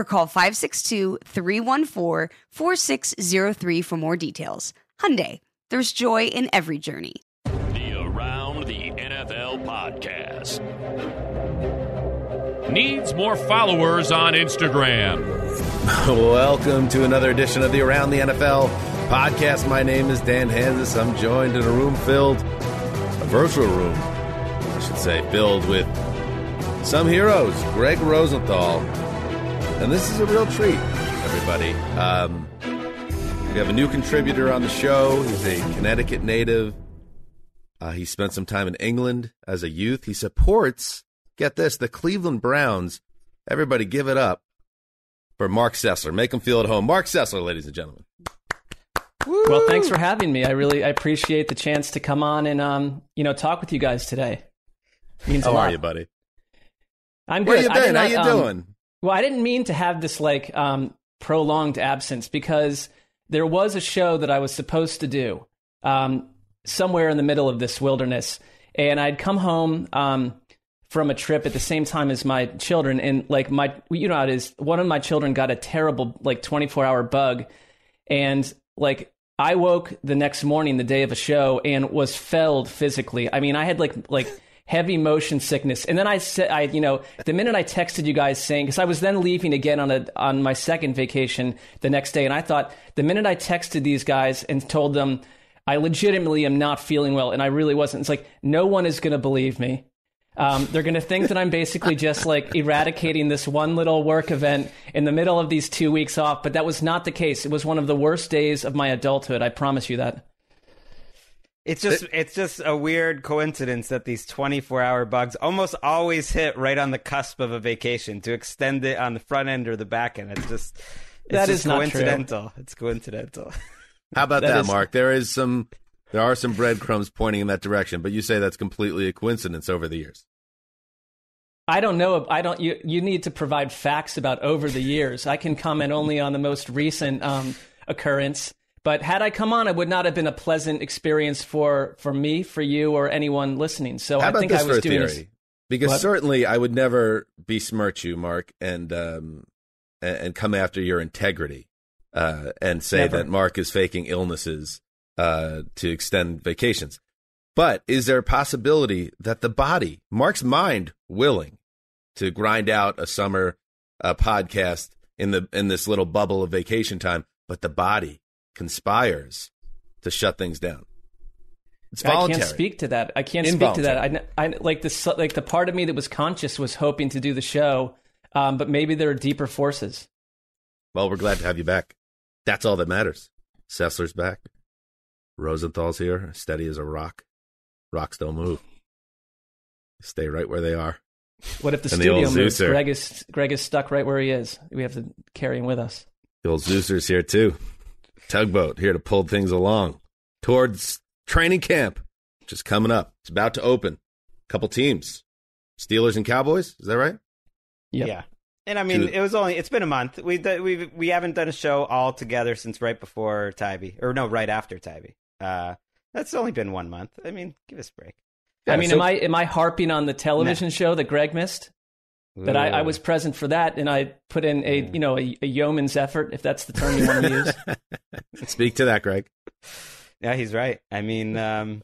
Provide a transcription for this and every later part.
or call 562-314-4603 for more details. Hyundai, there's joy in every journey. The Around the NFL podcast needs more followers on Instagram. Welcome to another edition of the Around the NFL podcast. My name is Dan Hanzus. I'm joined in a room filled, a virtual room, I should say, filled with some heroes. Greg Rosenthal, and this is a real treat, everybody. Um, we have a new contributor on the show. He's a Connecticut native. Uh, he spent some time in England as a youth. He supports, get this, the Cleveland Browns. Everybody give it up for Marc Sessler. Make him feel at home. Marc Sessler, ladies and gentlemen. Woo! Well, thanks for having me. I really I appreciate the chance to come on and um, you know, talk with you guys today. Means How are you, buddy? I'm good. Where you been? How you um, doing? Well, I didn't mean to have this like um, prolonged absence because there was a show that I was supposed to do um, somewhere in the middle of this wilderness, and I'd come home um, from a trip at the same time as my children, and like my, you know how it is. One of my children got a terrible like 24 hour bug, and like I woke the next morning, the day of a show, and was felled physically. I mean, I had like like heavy motion sickness. And then I said, I, you know, the minute I texted you guys saying, because I was then leaving again on a on my second vacation the next day, and I thought the minute I texted these guys and told them I legitimately am not feeling well, and I really wasn't. It's like no one is going to believe me. Um, they're going to think that I'm basically just like eradicating this one little work event in the middle of these two weeks off, but that was not the case. It was one of the worst days of my adulthood. I promise you that. It's just it's just a weird coincidence that these 24-hour bugs almost always hit right on the cusp of a vacation to extend it on the front end or the back end. It's just it's that just is coincidental. It's coincidental. How about that, that is... Marc? There is some there are some breadcrumbs pointing in that direction, but you say that's completely a coincidence over the years. I don't know. I don't. You you need to provide facts about over the years. I can comment only on the most recent um, occurrence. But had I come on, it would not have been a pleasant experience for for me, for you, or anyone listening. So How I think I was doing? This, because what? certainly I would never besmirch you, Marc, and um, and, and come after your integrity uh, and say never. that Marc is faking illnesses uh, to extend vacations. But is there a possibility that the body, Marc's mind, willing to grind out a summer uh, podcast in the in this little bubble of vacation time, but the body conspires to shut things down. It's voluntary. I can't speak to that. I can't speak to that. I, I like this. Like the part of me that was conscious was hoping to do the show, um, but maybe there are deeper forces. Well, we're glad to have you back. That's all that matters. Sessler's back. Rosenthal's here, steady as a rock. Rocks don't move. Stay right where they are. What if the and studio the moves? Greg is Greg is stuck right where he is. We have to carry him with us. The old Zeuser's here too tugboat here to pull things along towards training camp, which is coming up. It's about to open. A couple teams Steelers and Cowboys. Is that right? Yep. Yeah. And I mean, Dude. it was only it's been a month. We we we haven't done a show all together since right before Tybee, or no, right after Tybee. Uh, that's only been one month. I mean, give us a break. I mean, so- am I am I harping on the television show that Greg missed? But I, I was present for that, and I put in a you know a, a yeoman's effort, if that's the term you want to use. Speak to that, Greg. Yeah, he's right. I mean, um,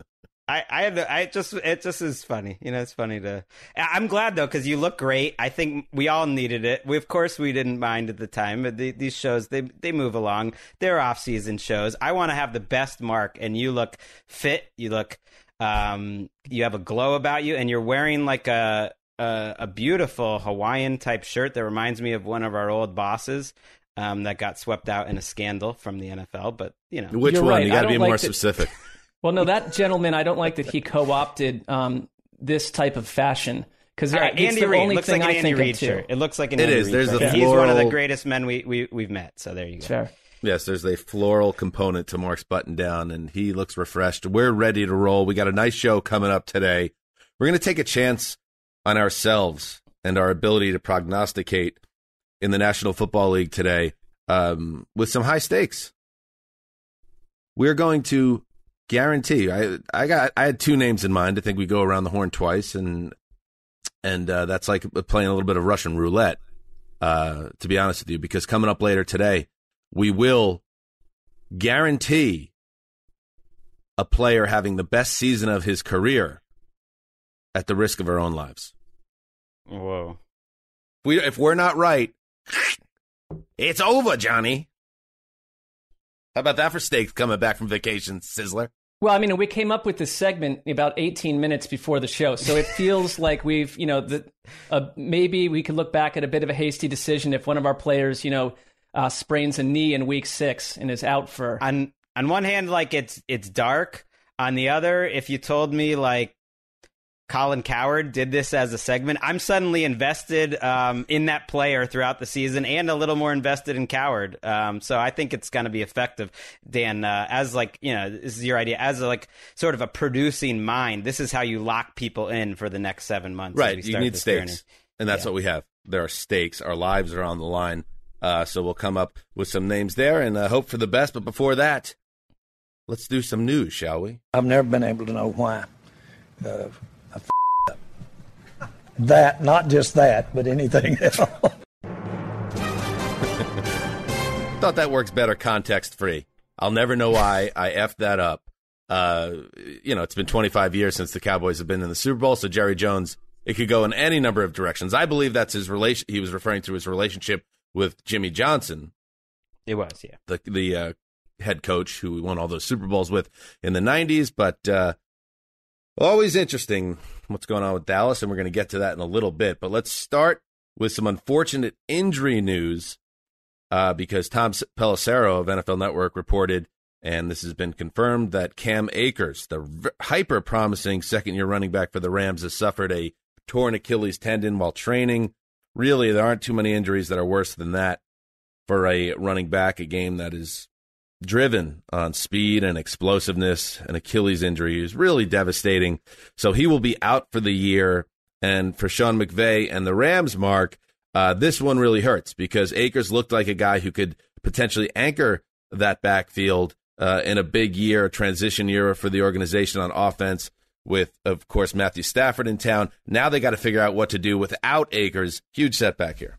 I, I, had to- I just, it just is funny. You know, it's funny to. I- I'm glad though because you look great. I think we all needed it. We, of course, we didn't mind at the time, but the, these shows they they move along. They're off season shows. I want to have the best mark, and you look fit. You look, um, you have a glow about you, and you're wearing like a. A, a beautiful Hawaiian type shirt that reminds me of one of our old bosses um, that got swept out in a scandal from the NFL. But you know, Which You're one? right. You got to be like more that- specific. Well, no, that gentleman, I don't like that he co-opted um, this type of fashion because All right, it's Andy the Reid only looks thing like an I Andy think Reid of too. shirt. It looks like an It Andy is. Reid There's shirt. the He's one of the greatest men we, we we've met. So there you go. Fair. Yes, there's a floral component to Marc's button down, and he looks refreshed. We're ready to roll. We got a nice show coming up today. We're going to take a chance on ourselves and our ability to prognosticate in the National Football League today um, with some high stakes. We're going to guarantee. I I got I had two names in mind. I think we go around the horn twice, and and uh, that's like playing a little bit of Russian roulette. Uh, to be honest with you, because coming up later today, we will guarantee a player having the best season of his career at the risk of our own lives. Whoa. If, we, if we're not right, it's over, Johnny. How about that for stakes coming back from vacation, Sizzler? Well, I mean, we came up with this segment about 18 minutes before the show, so it feels like we've, you know, the, uh, maybe we could look back at a bit of a hasty decision if one of our players, you know, uh, sprains a knee in week six and is out for. On on one hand, like it's it's dark. On the other, if you told me like Colin Cowherd did this as a segment, I'm suddenly invested um, in that player throughout the season and a little more invested in Cowherd. Um, so I think it's going to be effective, Dan. Uh, as like you know, this is your idea as a, like sort of a producing mind. This is how you lock people in for the next seven months. as Right. we You need stakes. journey. And that's Yeah. what we have. There are stakes. Our lives are on the line. Uh, so we'll come up with some names there and uh, hope for the best. But before that, let's do some news, shall we? I've never been able to know why. I f- up. That, not just that, but anything else. Thought that works better context free. I'll never know why I effed that up. Uh, you know, it's been 25 years since the Cowboys have been in the Super Bowl, so Jerry Jones, it could go in any number of directions. I believe that's his relation. He was referring to his relationship with Jimmy Johnson, It was, yeah. the the uh, head coach who we won all those Super Bowls with in the 90s. But uh, always interesting what's going on with Dallas, and we're going to get to that in a little bit. But let's start with some unfortunate injury news uh, because Tom Pelissero of NFL Network reported, and this has been confirmed, that Cam Akers, the hyper promising second year running back for the Rams, has suffered a torn Achilles tendon while training. Really, there aren't too many injuries that are worse than that for a running back, a game that is driven on speed and explosiveness. An Achilles injury is really devastating. So he will be out for the year. And for Sean McVay and the Rams, Mark, uh, this one really hurts because Akers looked like a guy who could potentially anchor that backfield uh, in a big year, a transition year for the organization on offense. With, of course, Matthew Stafford in town. Now they got to figure out what to do without Akers. Huge setback here.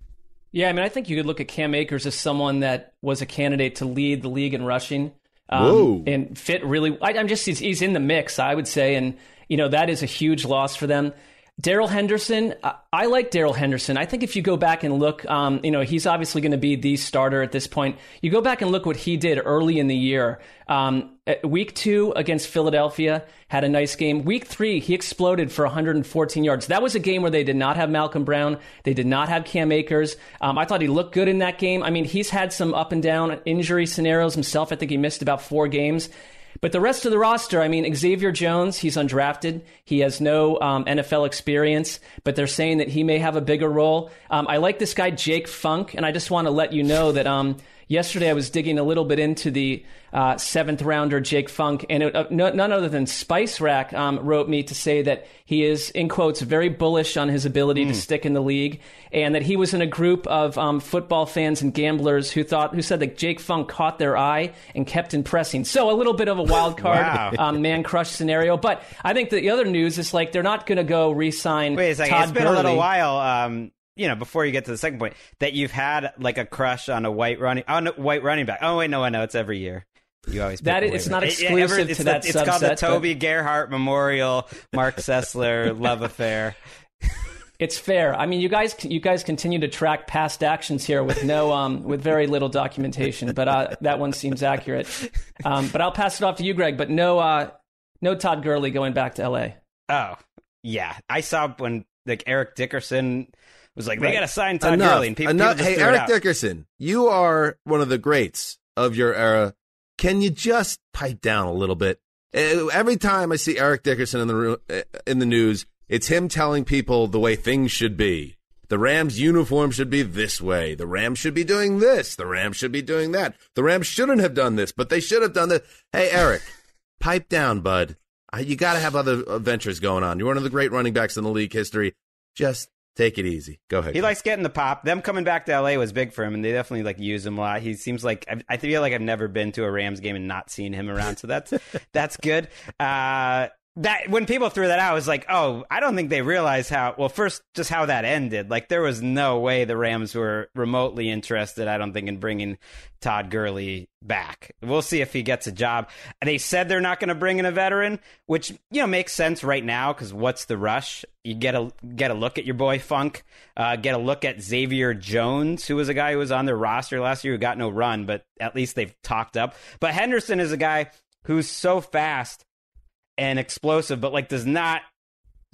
Yeah, I mean, I think you could look at Cam Akers as someone that was a candidate to lead the league in rushing. Um, And fit really. I, I'm just he's, he's in the mix, I would say, and you know that is a huge loss for them. Darrell Henderson, I, like Darrell Henderson. I think if you go back and look, um, you know, he's obviously going to be the starter at this point. You go back and look what he did early in the year. Um, week two against Philadelphia, had a nice game. Week three, he exploded for 114 yards. That was a game where they did not have Malcolm Brown. They did not have Cam Akers. Um, I thought he looked good in that game. I mean, he's had some up and down injury scenarios himself. I think he missed about four games. But the rest of the roster, I mean, Xavier Jones, he's undrafted. He has no um, NFL experience, but they're saying that he may have a bigger role. Um, I like this guy, Jake Funk, and I just want to let you know that, um, yesterday I was digging a little bit into the uh, seventh rounder Jake Funk, and it, uh, no, none other than Spice Rack um, wrote me to say that he is, in quotes, very bullish on his ability Hmm. to stick in the league, and that he was in a group of um, football fans and gamblers who thought, who said that Jake Funk caught their eye and kept impressing. So a little bit of a wild card Wow. um, man crush scenario, but I think the other news is like they're not going to go re-sign. Wait a second. Todd it's been Gurley. a little while. You know, before you get to the second point, that you've had like a crush on a white running on a white running back. Oh wait, no, I know it's every year. You always pick That a is- white it's not running- exclusive it's to the- that It's called the subset, but- Toby Gerhart Memorial Marc Sessler love affair. It's fair. I mean, you guys, you guys continue to track past actions here with no, um, with very little documentation. But uh, that one seems accurate. Um, but I'll pass it off to you, Greg. But no, uh, no Todd Gurley going back to L.A. Oh yeah, I saw when like Eric Dickerson was like, they Right. got to sign Todd enough. Gurley, and people, enough. people hey, Eric. Dickerson, you are one of the greats of your era. Can you just pipe down a little bit? Uh, Every time I see Eric Dickerson in the uh, in the news, it's him telling people the way things should be. The Rams uniform should be this way. The Rams should be doing this. The Rams should be doing that. The Rams shouldn't have done this, but they should have done this. Hey, Eric, pipe down, bud. You got to have other adventures going on. You're one of the great running backs in the league history. Just take it easy. Go ahead. He likes getting the pop. Them coming back to LA was big for him, and they definitely like use him a lot. He seems like I- I feel like I've never been to a Rams game and not seen him around, so that's that's good. Uh, that when people threw that out, I was like, oh, I don't think they realized how well. First, just how that ended. Like there was no way the Rams were remotely interested. I don't think in bringing Todd Gurley back. We'll see if he gets a job. They said they're not going to bring in a veteran, which you know makes sense right now because what's the rush? You get a get a look at your boy Funk, uh, get a look at Xavier Jones, who was a guy who was on their roster last year who got no run, but at least they've talked up. But Henderson is a guy who's so fast and explosive, but like does not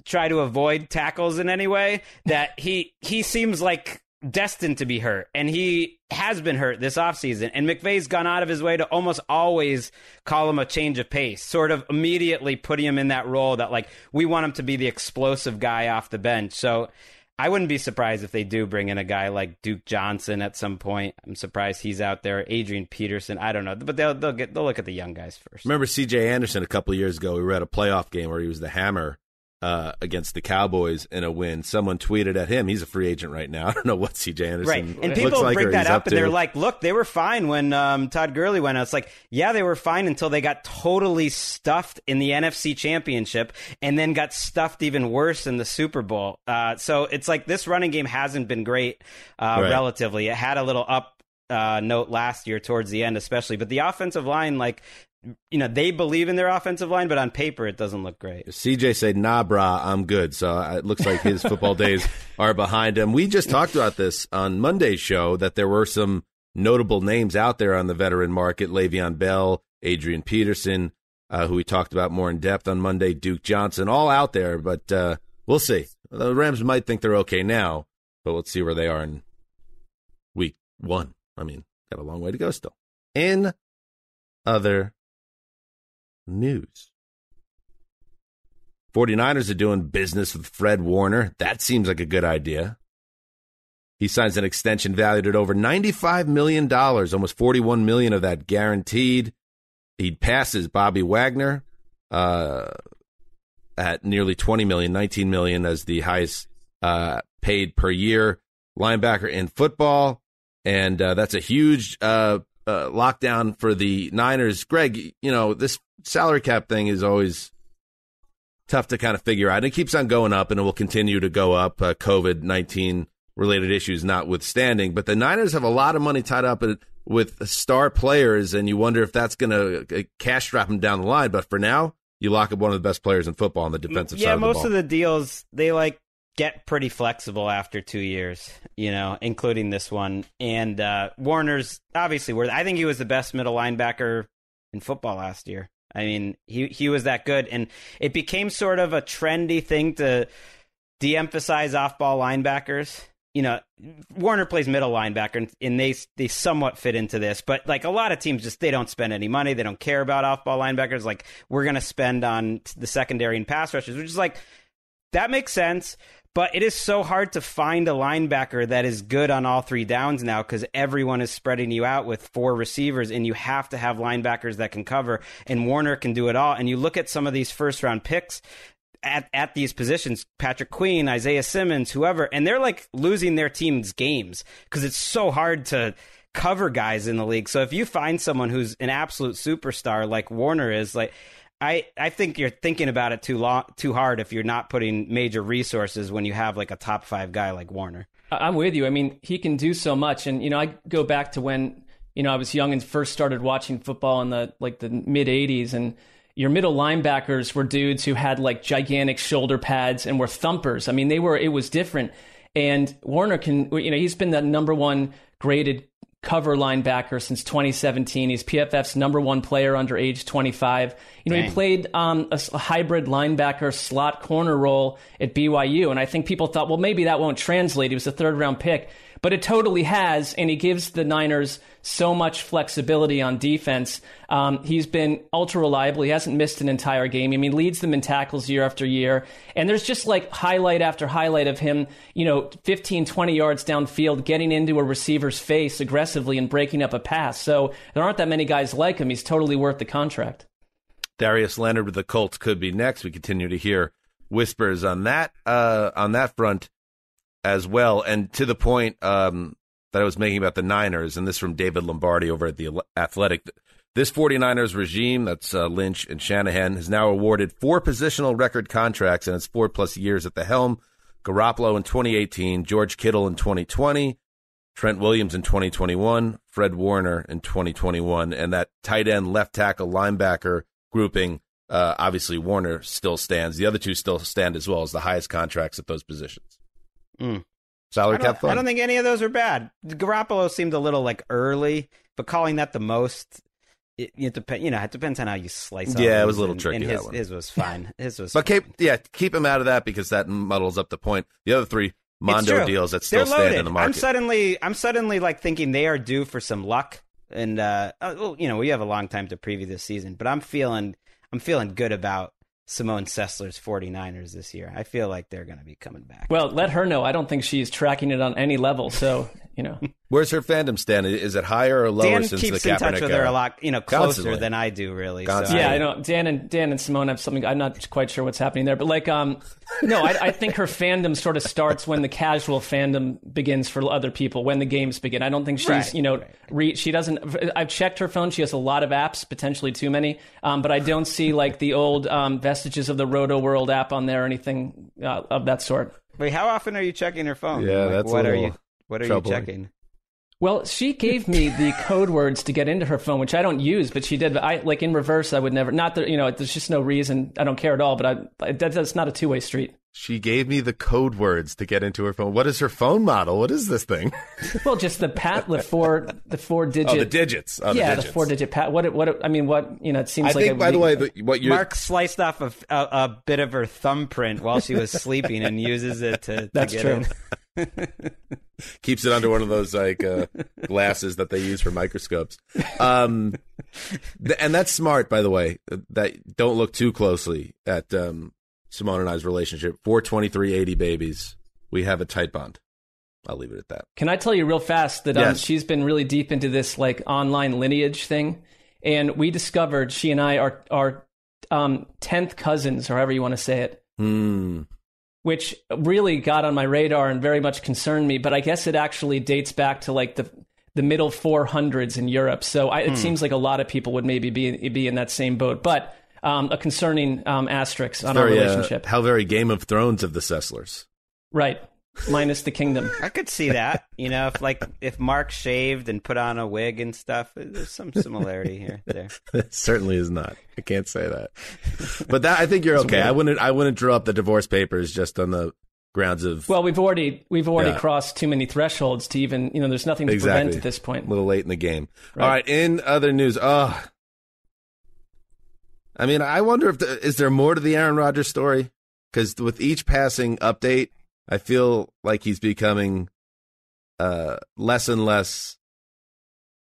try to avoid tackles in any way that he he seems like destined to be hurt. And he has been hurt this offseason. And McVay's gone out of his way to almost always call him a change of pace sort of immediately putting him in that role that like we want him to be the explosive guy off the bench. So I wouldn't be surprised if they do bring in a guy like Duke Johnson at some point. I'm surprised he's out there. Adrian Peterson, I don't know, but they'll they'll get they'll look at the young guys first. Remember C.J. Anderson a couple years ago? We were at a playoff game where he was the hammer uh, against the Cowboys in a win. Someone tweeted at him. He's a free agent right now. I don't know what C.J. Anderson Right. And people like bring that he's up, and they're like, look, they were fine when um, Todd Gurley went out. It's like, yeah, they were fine until they got totally stuffed in the NFC Championship and then got stuffed even worse in the Super Bowl. Uh, so it's like this running game hasn't been great uh, Right. relatively. It had a little up uh, note last year towards the end, especially. But the offensive line, like, you know, they believe in their offensive line, but on paper, it doesn't look great. CJ said, "Nah, brah, I'm good." So uh, it looks like his football days are behind him. We just talked about this on Monday's show that there were some notable names out there on the veteran market: Le'Veon Bell, Adrian Peterson, uh, who we talked about more in depth on Monday, Duke Johnson, all out there. But uh, we'll see. The Rams might think they're okay now, but let's see where they are in week one. I mean, got a long way to go still. In other news. 49ers are doing business with Fred Warner. That seems like a good idea. He signs an extension valued at over $95 million, almost 41 million of that guaranteed. He passes Bobby Wagner uh, at nearly $20 million, $19 million as the highest uh, paid per year linebacker in football. And uh, that's a huge uh, uh, lockdown for the Niners. Greg, you know, this salary cap thing is always tough to kind of figure out. And it keeps on going up and it will continue to go up, uh, COVID 19 related issues notwithstanding. But the Niners have a lot of money tied up with star players, and you wonder if that's going to cash trap them down the line. But for now, you lock up one of the best players in football on the defensive yeah, side the most of the deals they like get pretty flexible after two years, you know, including this one. And uh, Warner's obviously worth. I think he was the best middle linebacker in football last year. I mean, he he was that good, and it became sort of a trendy thing to de-emphasize off-ball linebackers. You know, Warner plays middle linebacker, and, and they they somewhat fit into this. But like a lot of teams, just they don't spend any money. They don't care about off-ball linebackers. Like we're going to spend on the secondary and pass rushes, which is like that makes sense. But it is so hard to find a linebacker that is good on all three downs now because everyone is spreading you out with four receivers, and you have to have linebackers that can cover. And Warner can do it all. And you look at some of these first round picks at, at these positions, Patrick Queen, Isaiah Simmons, whoever, and they're like losing their team's games because it's so hard to cover guys in the league. So if you find someone who's an absolute superstar like Warner is, like I, I think you're thinking about it too long, too hard if you're not putting major resources when you have like a top five guy like Warner. I'm with you. I mean, he can do so much, and you know, I go back to when you know I was young and first started watching football in the like the mid '80s, and your middle linebackers were dudes who had like gigantic shoulder pads and were thumpers. I mean, they were, it was different. And Warner can, you know, he's been the number one graded cover linebacker since 2017. He's PFF's number one player under age 25. You know, Dang. he played um, a, a, hybrid linebacker slot corner role at BYU. And I think people thought, well, maybe that won't translate. He was a third round pick but it totally has, and he gives the Niners so much flexibility on defense. Um, he's been ultra reliable. He hasn't missed an entire game. I mean, leads them in tackles year after year. And there's just like highlight after highlight of him, you know, 15, 20 yards downfield, getting into a receiver's face aggressively and breaking up a pass. So there aren't that many guys like him. He's totally worth the contract. Darius Leonard with the Colts could be next. We continue to hear whispers on that uh, on that front as well. And to the point um, that I was making about the Niners, and this from David Lombardi over at the Athletic. This 49ers regime, that's uh, Lynch and Shanahan, has now awarded four positional record contracts in its four plus years at the helm. Garoppolo in 2018, George Kittle in 2020, Trent Williams in 2021, Fred Warner in 2021, and that tight end, left tackle, linebacker grouping. Uh, obviously, Warner still stands. The other two still stand as well as the highest contracts at those positions. Mm. Salary cap fund. I don't think any of those are bad. Garoppolo seemed a little like early, but calling that the most, it, it depends. You know, it depends on how you slice. It. Yeah, it was a little and, tricky. And his, one. his was fine. His was. but keep yeah, keep him out of that because that muddles up the point. The other three Mondo deals that still stand in the market. I'm suddenly, I'm suddenly like thinking they are due for some luck. And uh, uh, well, you know, we have a long time to preview this season, but I'm feeling, I'm feeling good about Simone Sessler's 49ers this year. I feel like they're going to be coming back. Well, let her know. I don't think she's tracking it on any level. So, you know. Where's her fandom stand? Is it higher or lower Dan since keeps the in touch with her a lot, you know, closer Constantly. than I do, really. So yeah, I, I know. Dan and Dan and Simone have something. I'm not quite sure what's happening there, but like, um, no, I, I think her fandom sort of starts when the casual fandom begins for other people when the games begin. I don't think she's, Right, you know, right. re, she doesn't. I've checked her phone. She has a lot of apps, potentially too many, um, but I don't see like the old um, vestiges of the Rotoworld app on there or anything uh, of that sort. Wait, how often are you checking your phone? Yeah, Like, that's a what are little you what are troubling. you checking? Well, she gave me the code words to get into her phone, which I don't use, but she did. But I like in reverse, I would never. Not that you know, there's just no reason. I don't care at all. But I, that, that's not a two way street. She gave me the code words to get into her phone. What is her phone model? What is this thing? Well, just the pat, the four, the four digit. oh, the digits. Oh, yeah, the, the four digit pat. What? What? I mean, what? You know, it seems I like. think, by would the way, the, what you're Marc sliced off a, a, a bit of her thumbprint while she was sleeping and uses it to, to That's get true. keeps it under one of those like uh, glasses that they use for microscopes. Um, th- and that's smart, by the way. That don't look too closely at um, Simone and I's relationship. Four twenty three eighty babies. We have a tight bond. I'll leave it at that. Can I tell you real fast that um, she's been really deep into this like online lineage thing, and we discovered she and I are are um, tenth cousins, or however you want to say it. Hmm. Which really got on my radar and very much concerned me. But I guess it actually dates back to like the the middle 400s in Europe. So I, it Hmm. seems like a lot of people would maybe be be in that same boat. But um, a concerning um, asterisk on our Very, uh, relationship, how very Game of Thrones of the Sesslers. right? Minus the kingdom. I could see that. You know, if like if Marc shaved and put on a wig and stuff, there's some similarity here. There. It certainly is not. I can't say that. But that I think you're okay. I wouldn't. I wouldn't draw up the divorce papers just on the grounds of Well, we've already we've already Yeah. crossed too many thresholds to even you know. There's nothing to Exactly. prevent at this point. a little late in the game. Right. All right. In other news, oh, I mean, I wonder if the, is there more to the Aaron Rodgers story? Because with each passing update, I feel like he's becoming uh, less and less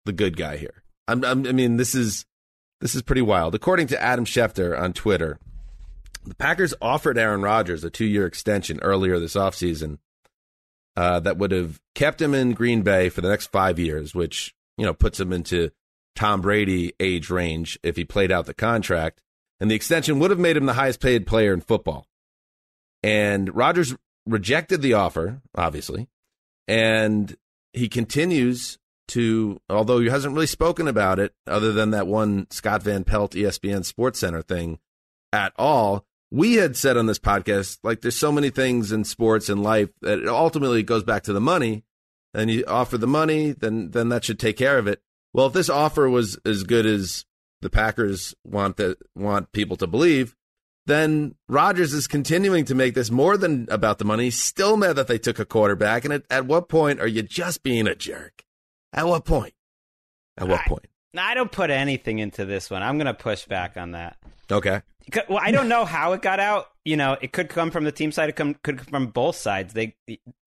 the good guy here. I'm, I'm, I mean, this is this is pretty wild. According to Adam Schefter on Twitter, The Packers offered Aaron Rodgers a two year extension earlier this offseason uh, that would have kept him in Green Bay for the next five years, which, you know, puts him into Tom Brady age range if he played out the contract. And the extension would have made him the highest paid player in football. And Rodgers rejected the offer, obviously. And he continues to, although he hasn't really spoken about it other than that one Scott Van Pelt ESPN SportsCenter thing at all. We had said on this podcast, like, there's so many things in sports and life that ultimately goes back to the money. And you offer the money, then then that should take care of it. Well, if this offer was as good as the Packers want the want people to believe, then Rodgers is continuing to make this more than about the money. He's still mad that they took a quarterback. And at, at what point are you just being a jerk? At what point? At what I, point? I don't put anything into this one. I'm going to push back on that. Okay. Well, I don't know how it got out. You know, it could come from the team side. It come, could come from both sides. They,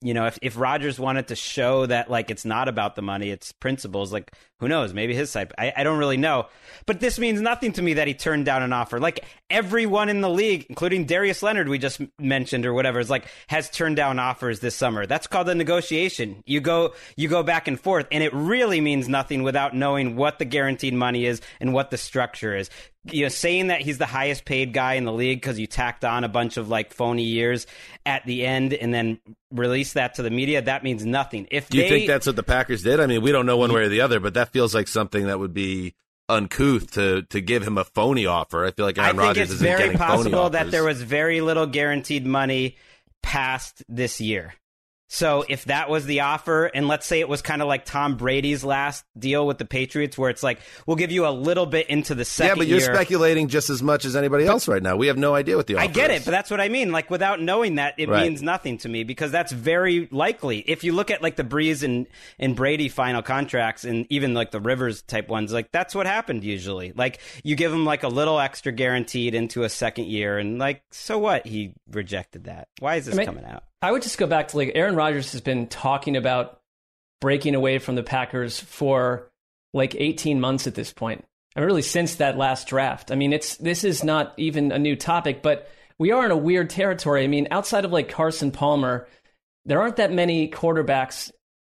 you know, if if Rodgers wanted to show that like it's not about the money, it's principles. Like who knows? Maybe his side. I, I don't really know. But this means nothing to me that he turned down an offer. Like everyone in the league, including Darius Leonard, we just mentioned or whatever, is like has turned down offers this summer. That's called a negotiation. You go you go back and forth, and it really means nothing without knowing what the guaranteed money is and what the structure is you know, saying that he's the highest paid guy in the league because you tacked on a bunch of like phony years at the end and then release that to the media, that means nothing. If do you they, think that's what the Packers did? I mean, we don't know one way or the other, but that feels like something that would be uncouth to to give him a phony offer. I feel like Aaron I think Rodgers it's isn't very possible that there was very little guaranteed money past this year. So if that was the offer, and let's say it was kind of like Tom Brady's last deal with the Patriots, where it's like we'll give you a little bit into the second yeah, but you're year. speculating just as much as anybody else right now. We have no idea what the offer I get is. it, but that's what I mean. Like without knowing that, it Right. means nothing to me because that's very likely. If you look at like the Brees and and Brady final contracts, and even like the Rivers type ones, like that's what happened usually. Like you give him like a little extra guaranteed into a second year, and like so what? He rejected that. Why is this I mean- coming out? I would just go back to like Aaron Rodgers has been talking about breaking away from the Packers for like 18 months at this point. I mean, really since that last draft. I mean, it's this is not even a new topic, but we are in a weird territory. I mean, outside of like Carson Palmer, there aren't that many quarterbacks,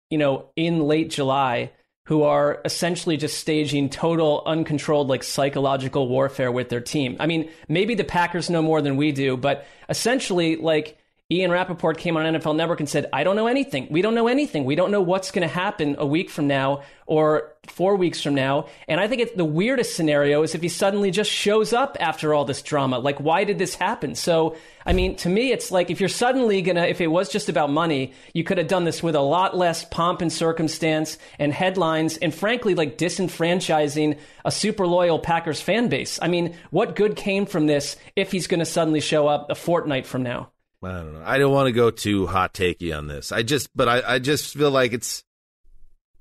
you know, in late July who are essentially just staging total uncontrolled like psychological warfare with their team. I mean, maybe the Packers know more than we do, but essentially like Ian Rapoport came on NFL Network and said, I don't know anything. We don't know anything. We don't know what's going to happen a week from now or four weeks from now. And I think it's the weirdest scenario is if he suddenly just shows up after all this drama. Like, why did this happen? So, I mean, to me, it's like if you're suddenly going to, if it was just about money, you could have done this with a lot less pomp and circumstance and headlines and frankly, like disenfranchising a super loyal Packers fan base. I mean, what good came from this if he's going to suddenly show up a fortnight from now? I don't know. I don't want to go too hot takey on this. I just, but I, I just feel like it's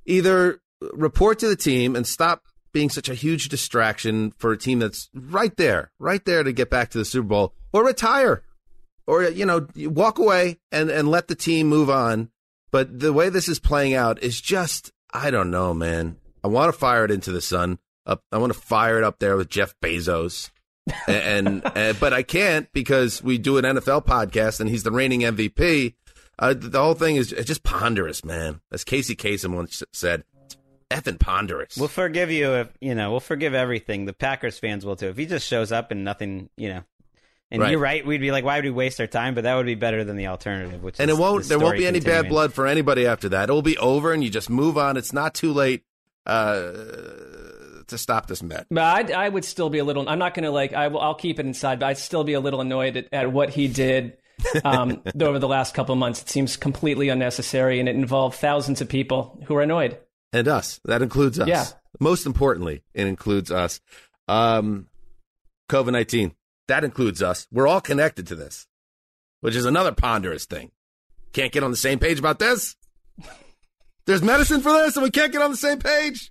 either report to the team and stop being such a huge distraction for a team that's right there, right there to get back to the Super Bowl, or retire, or you know, walk away and and let the team move on. But the way this is playing out is just, I don't know, man. I want to fire it into the sun. Up, I want to fire it up there with Jeff Bezos and, and but I can't because we do an NFL podcast and he's the reigning MVP. Uh, the whole thing is it's just ponderous, man. As Casey Kasem once said, it's effing ponderous. We'll forgive you if you know. We'll forgive everything. The Packers fans will too. If he just shows up and nothing, you know. And Right. you're right. We'd be like, why would we waste our time? But that would be better than the alternative. Which and it won't. the There won't be any bad blood for anybody after that. It will be over, and you just move on. It's not too late uh, to stop this. But I'd, I would still be a little. I'm not going to like. I will. I'll keep it inside. But I'd still be a little annoyed at, at what he did um, over the last couple of months. It seems completely unnecessary, and it involved thousands of people who are annoyed. and us. That includes us. Yeah. Most importantly, it includes us. Um, COVID 19. That includes us. We're all connected to this, which is another ponderous thing. Can't get on the same page about this. There's medicine for this, and we can't get on the same page.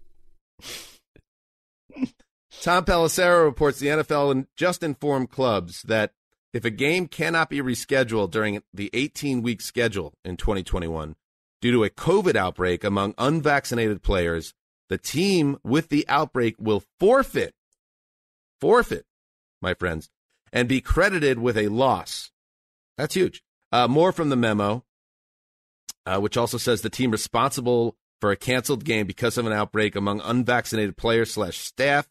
Tom Pelissero reports the NFL just informed clubs that if a game cannot be rescheduled during the 18 week schedule in 2021 due to a COVID outbreak among unvaccinated players, the team with the outbreak will forfeit, forfeit, my friends, and be credited with a loss. That's huge. Uh, more from the memo, uh, which also says the team responsible for a canceled game because of an outbreak among unvaccinated players slash staff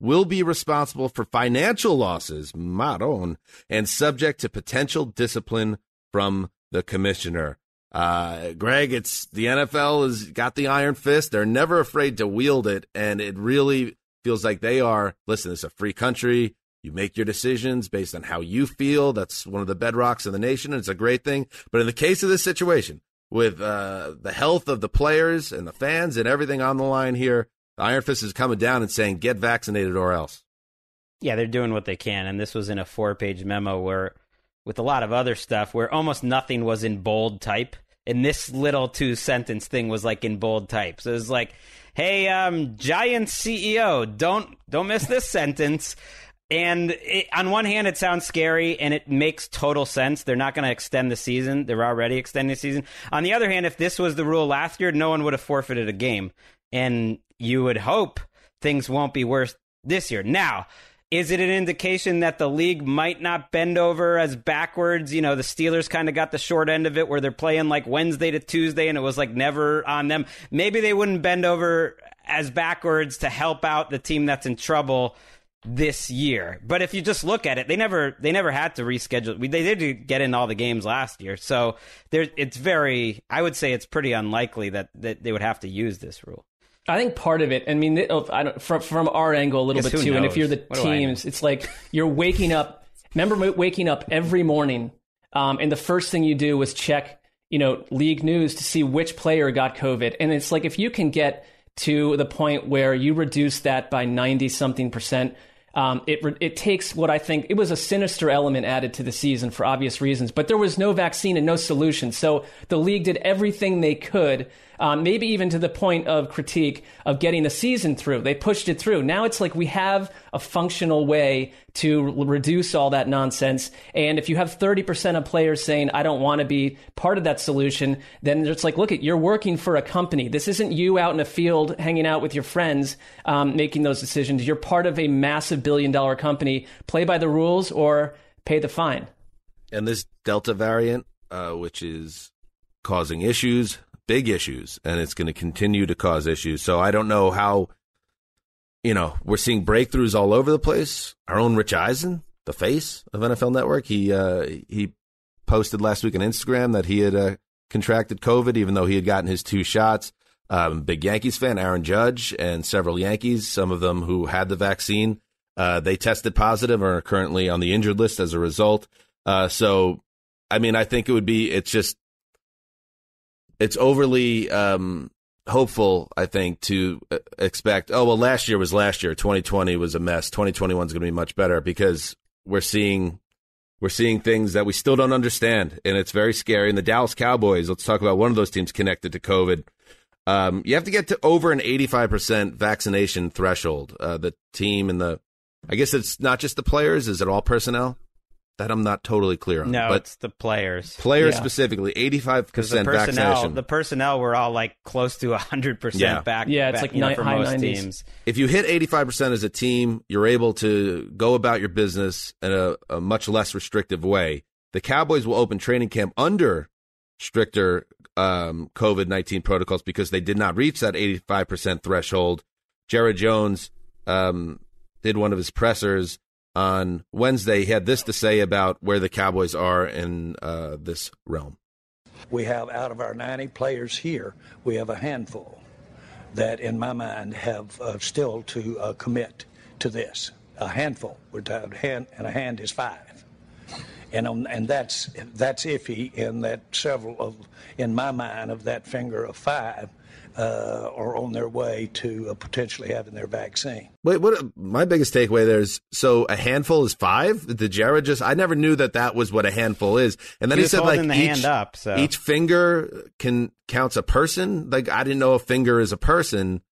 will be responsible for financial losses, maron, and subject to potential discipline from the commissioner. Uh, Greg, it's the NFL has got the iron fist. They're never afraid to wield it, and it really feels like they are. Listen, it's a free country. You make your decisions based on how you feel. That's one of the bedrocks of the nation, and it's a great thing. But in the case of this situation, with uh, the health of the players and the fans and everything on the line here, the Iron Fist is coming down and saying, "Get vaccinated or else." Yeah, they're doing what they can, and this was in a four-page memo where, with a lot of other stuff, where almost nothing was in bold type, and this little two-sentence thing was like in bold type. So it was like, "Hey, um, Giant CEO, don't don't miss this sentence." And it, on one hand, it sounds scary and it makes total sense. They're not going to extend the season. They're already extending the season. On the other hand, if this was the rule last year, no one would have forfeited a game. And you would hope things won't be worse this year. Now, is it an indication that the league might not bend over as backwards? You know, the Steelers kind of got the short end of it where they're playing like Wednesday to Tuesday and it was like never on them. Maybe they wouldn't bend over as backwards to help out the team that's in trouble this year. But if you just look at it, they never they never had to reschedule. They did get in all the games last year, so there it's very. I would say it's pretty unlikely that that they would have to use this rule. I think part of it. I mean, I don't, from from our angle a little bit too. Knows? And if you're the what teams, it's like you're waking up. Remember waking up every morning, um, and the first thing you do was check, you know, league news to see which player got COVID. And it's like if you can get to the point where you reduce that by ninety something percent, um, it it takes what I think it was a sinister element added to the season for obvious reasons, but there was no vaccine and no solution. So the league did everything they could, um, maybe even to the point of critique of getting the season through. They pushed it through. Now it's like we have a functional way to reduce all that nonsense. And if you have 30% of players saying, I don't want to be part of that solution, then it's like, look, at you're working for a company. This isn't you out in a field hanging out with your friends um, making those decisions. You're part of a massive billion dollar company. Play by the rules or pay the fine. And this Delta variant, uh, which is causing issues, big issues, and it's going to continue to cause issues. So I don't know how you know, we're seeing breakthroughs all over the place. Our own Rich Eisen, the face of NFL Network, he uh, he posted last week on Instagram that he had uh, contracted COVID, even though he had gotten his two shots. Um, big Yankees fan, Aaron Judge, and several Yankees, some of them who had the vaccine, uh, they tested positive or are currently on the injured list as a result. Uh, so, I mean, I think it would be, it's just, it's overly um, hopeful, I think, to uh, expect, oh, well, last year was last year. 2020 was a mess. 2021 is going to be much better because we're seeing we're seeing things that we still don't understand, and it's very scary. And the Dallas Cowboys, let's talk about one of those teams connected to COVID. Um, you have to get to over an 85% vaccination threshold. Uh, the team and the, I guess it's not just the players. Is it all personnel? That I'm not totally clear on. No, but it's the players. Players Yeah. specifically, 85% Because the personnel, vaccination. the personnel were all like close to hundred Yeah. percent back. Yeah, it's back, like you know, for high most 90s. teams. if you hit 85% as a team, you're able to go about your business in a, a much less restrictive way. The Cowboys will open training camp under stricter um, COVID 19 protocols because they did not reach that 85% threshold. Jerry Jones um, did one of his pressers on Wednesday. He had this to say about where the Cowboys are in uh, this realm. We have out of our 90 players here, we have a handful that, in my mind, have uh, still to uh, commit to this. A handful. We're hand, and a hand is five, and um, and that's that's iffy. In that several of, in my mind, of that finger of five, uh, are on their way to uh, potentially having their vaccine. Wait, what? My biggest takeaway there is so a handful is five. Did Jared just? I never knew that that was what a handful is. And then He he, said like holding the each hand up, so. each finger can counts a person. Like I didn't know a finger is a person.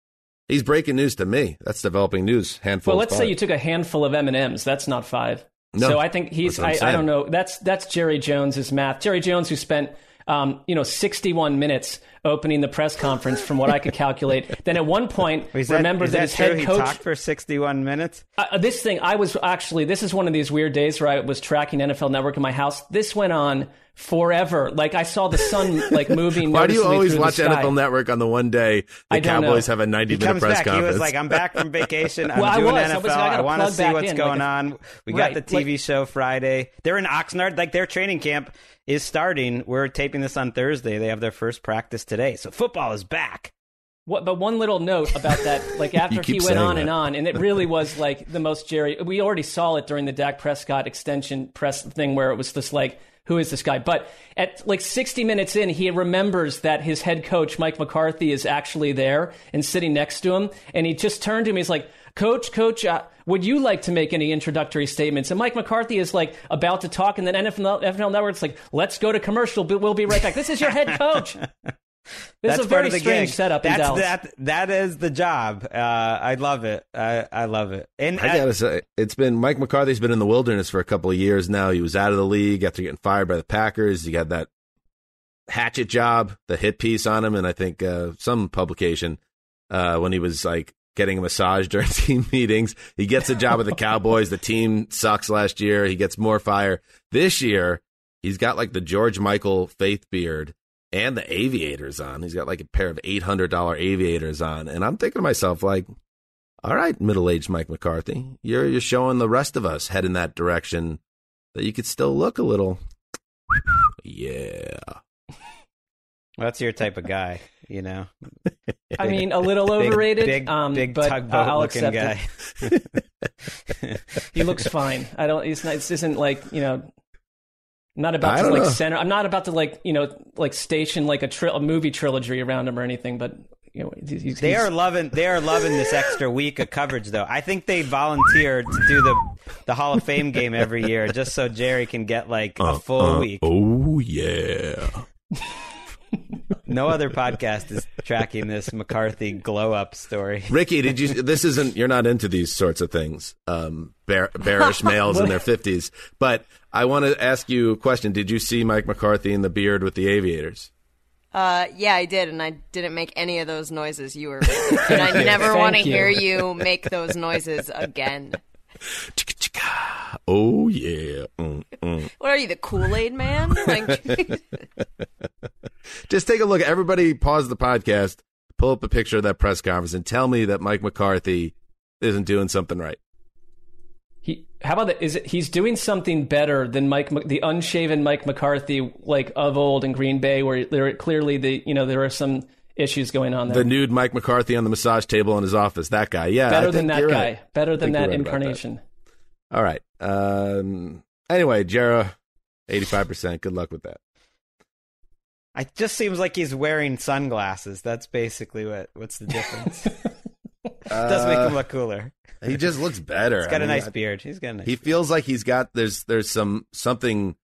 He's breaking news to me. That's developing news. Handful. Well, let's say you took a handful of M and M's. That's not five. No, so I think he's. I'm I, I don't know. That's that's Jerry Jones's math. Jerry Jones, who spent um, you know, 61 minutes opening the press conference from what I could calculate. then at one point, that, remember that, that his true? head He coach. talked for 61 minutes. Uh, this thing, I was actually, this is one of these weird days where I was tracking NFL Network in my house. This went on forever. Like I saw the sun like moving. Why do you always watch. NFL Network on the one day the I don't Cowboys know. have a 90 He minute press back. conference? He was like, "I'm back from vacation. I'm Well, I doing was. I NFL. was like, I want to see what's in, going like, on." We right, got the TV like- show Friday. They're in Oxnard. Like their training camp is starting. We're taping this on Thursday. They have their first practice today. So football is back. What, but one little note about that, like after he went on that. and on, and it really was like the most Jerry. We already saw it during the Dak Prescott extension press thing where it was just like, who is this guy? But at like 60 minutes in, he remembers that his head coach, Mike McCarthy, is actually there and sitting next to him. And he just turned to him. He's like, Coach, Coach, uh, would you like to make any introductory statements? And Mike McCarthy is like about to talk, and then NFL, NFL Network's like, let's go to commercial, but we'll be right back. This is your head coach. This That's is a very part of the strange gig. setup in That's that. That is the job. Uh, I love it. I, I love it. And I gotta say, it's been Mike McCarthy's been in the wilderness for a couple of years now. He was out of the league after getting fired by the Packers. He got that hatchet job, the hit piece on him, and I think uh, some publication uh, when he was like getting a massage during team meetings. He gets a job with the Cowboys. The team sucks last year. He gets more fire this year. He's got like the George Michael faith beard and the aviators on. He's got like a pair of eight hundred dollar aviators on, and I'm thinking to myself like all right, middle aged Mike McCarthy, you're you're showing the rest of us head in that direction that you could still look a little. Yeah, that's your type of guy, you know. I mean, a little overrated, big, um, big but tugboat I'll looking accept guy. it. He looks fine. I don't. It's not. This isn't like you know. I'm not about I to like know. center. I'm not about to like you know like station like a tri- a movie trilogy around him or anything. But you know, he's, he's, They are loving. They are loving this extra week of coverage, though. I think they volunteered to do the the Hall of Fame game every year just so Jerry can get like a full Uh, week. Oh yeah. No other podcast is tracking this McCarthy glow up story. Ricky, did you? This isn't. You're not into these sorts of things. Um, bear, bearish males in their fifties. But I want to ask you a question. Did you see Mike McCarthy in the beard with the aviators? Uh, yeah, I did, and I didn't make any of those noises you were making. And I never want to hear you make those noises again. Oh yeah. Mm, mm. What are you, the Kool Aid man? Like, Just take a look. Everybody, pause the podcast. Pull up a picture of that press conference and tell me that Mike McCarthy isn't doing something right. He, how about that? Is it he's doing something better than Mike, the unshaven Mike McCarthy, like of old in Green Bay, where there clearly the you know there are some issues going on there. The nude Mike McCarthy on the massage table in his office. That guy. Yeah. I better than that guy. right. Better than that right about that. incarnation. All right. Um, anyway, Jera, 85%. Good luck with that. It just seems like he's wearing sunglasses. That's basically what. What's the difference? Does make him look cooler. He just looks better. He's got I a mean, nice I- beard. He's got a nice. He feels like he's got there's there's some something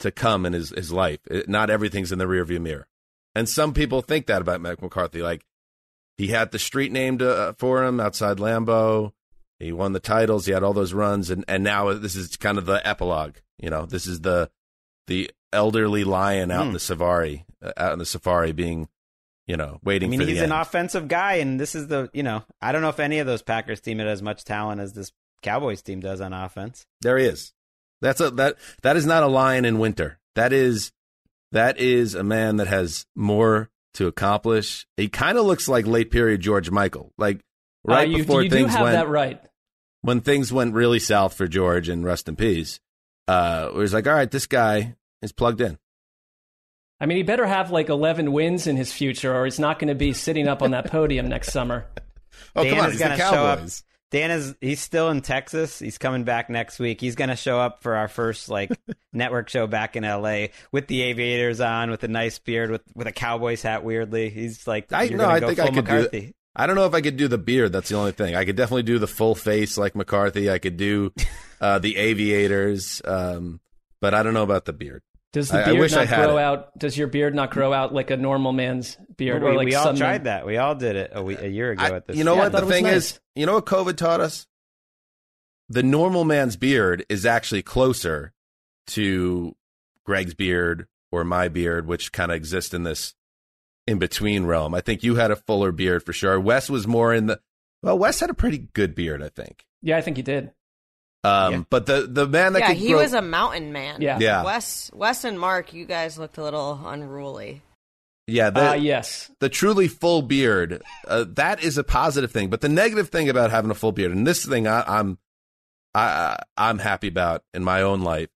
to come in his his life. It- not everything's in the rearview mirror, and some people think that about Mike McCarthy. Like he had the street named uh, for him outside Lambeau. He won the titles. He had all those runs, and and now this is kind of the epilogue. You know, this is the the elderly lion out in Hmm. the safari, uh, out in the safari, being you know waiting. I mean, for he's the an end. offensive guy, and this is the you know I don't know if any of those Packers team had as much talent as this Cowboys team does on offense. There he is. That's a that that is not a lion in winter. That is that is a man that has more to accomplish. He kind of looks like late period George Michael, like right uh, you, before you do things have went that right. when things went really south for George and rest in peace. Uh, it was like, all right, this guy is plugged in. I mean, he better have like 11 wins in his future, or he's not going to be sitting up on that podium next summer. Oh Dan come on, is he's gonna show up. Cowboys. Dan is he's still in Texas. He's coming back next week. He's going to show up for our first like network show back in LA with the aviators on, with a nice beard, with with a Cowboys hat. Weirdly, he's like, I- you're no, gonna I think I full could do McCarthy. I don't know if I could do the beard. That's the only thing. I could definitely do the full face like McCarthy. I could do uh, the aviators, um, but I don't know about the beard. Does the I- I beard wish I not had grow it. out? Does your beard not grow out like a normal man's beard? we, or like we all some tried men- that. We all did it a, we- a year ago I- at this. you know Yeah, what the thing nice. is? You know what COVID taught us? The normal man's beard is actually closer to Greg's beard or my beard, which kind of exists in this in between realm. I think you had a fuller beard for sure. Wes was more in the well, Wes had a pretty good beard, I think. Yeah, I think he did. Um, Yeah. but the the man that yeah, could he grow, was a mountain man. Yeah. Yeah. Wes, Wes and Mark, you guys looked a little unruly. yeah the, Uh, yes. the truly full beard uh, that is a positive thing. But the negative thing about having a full beard, and this thing I, I'm I I'm happy about in my own life,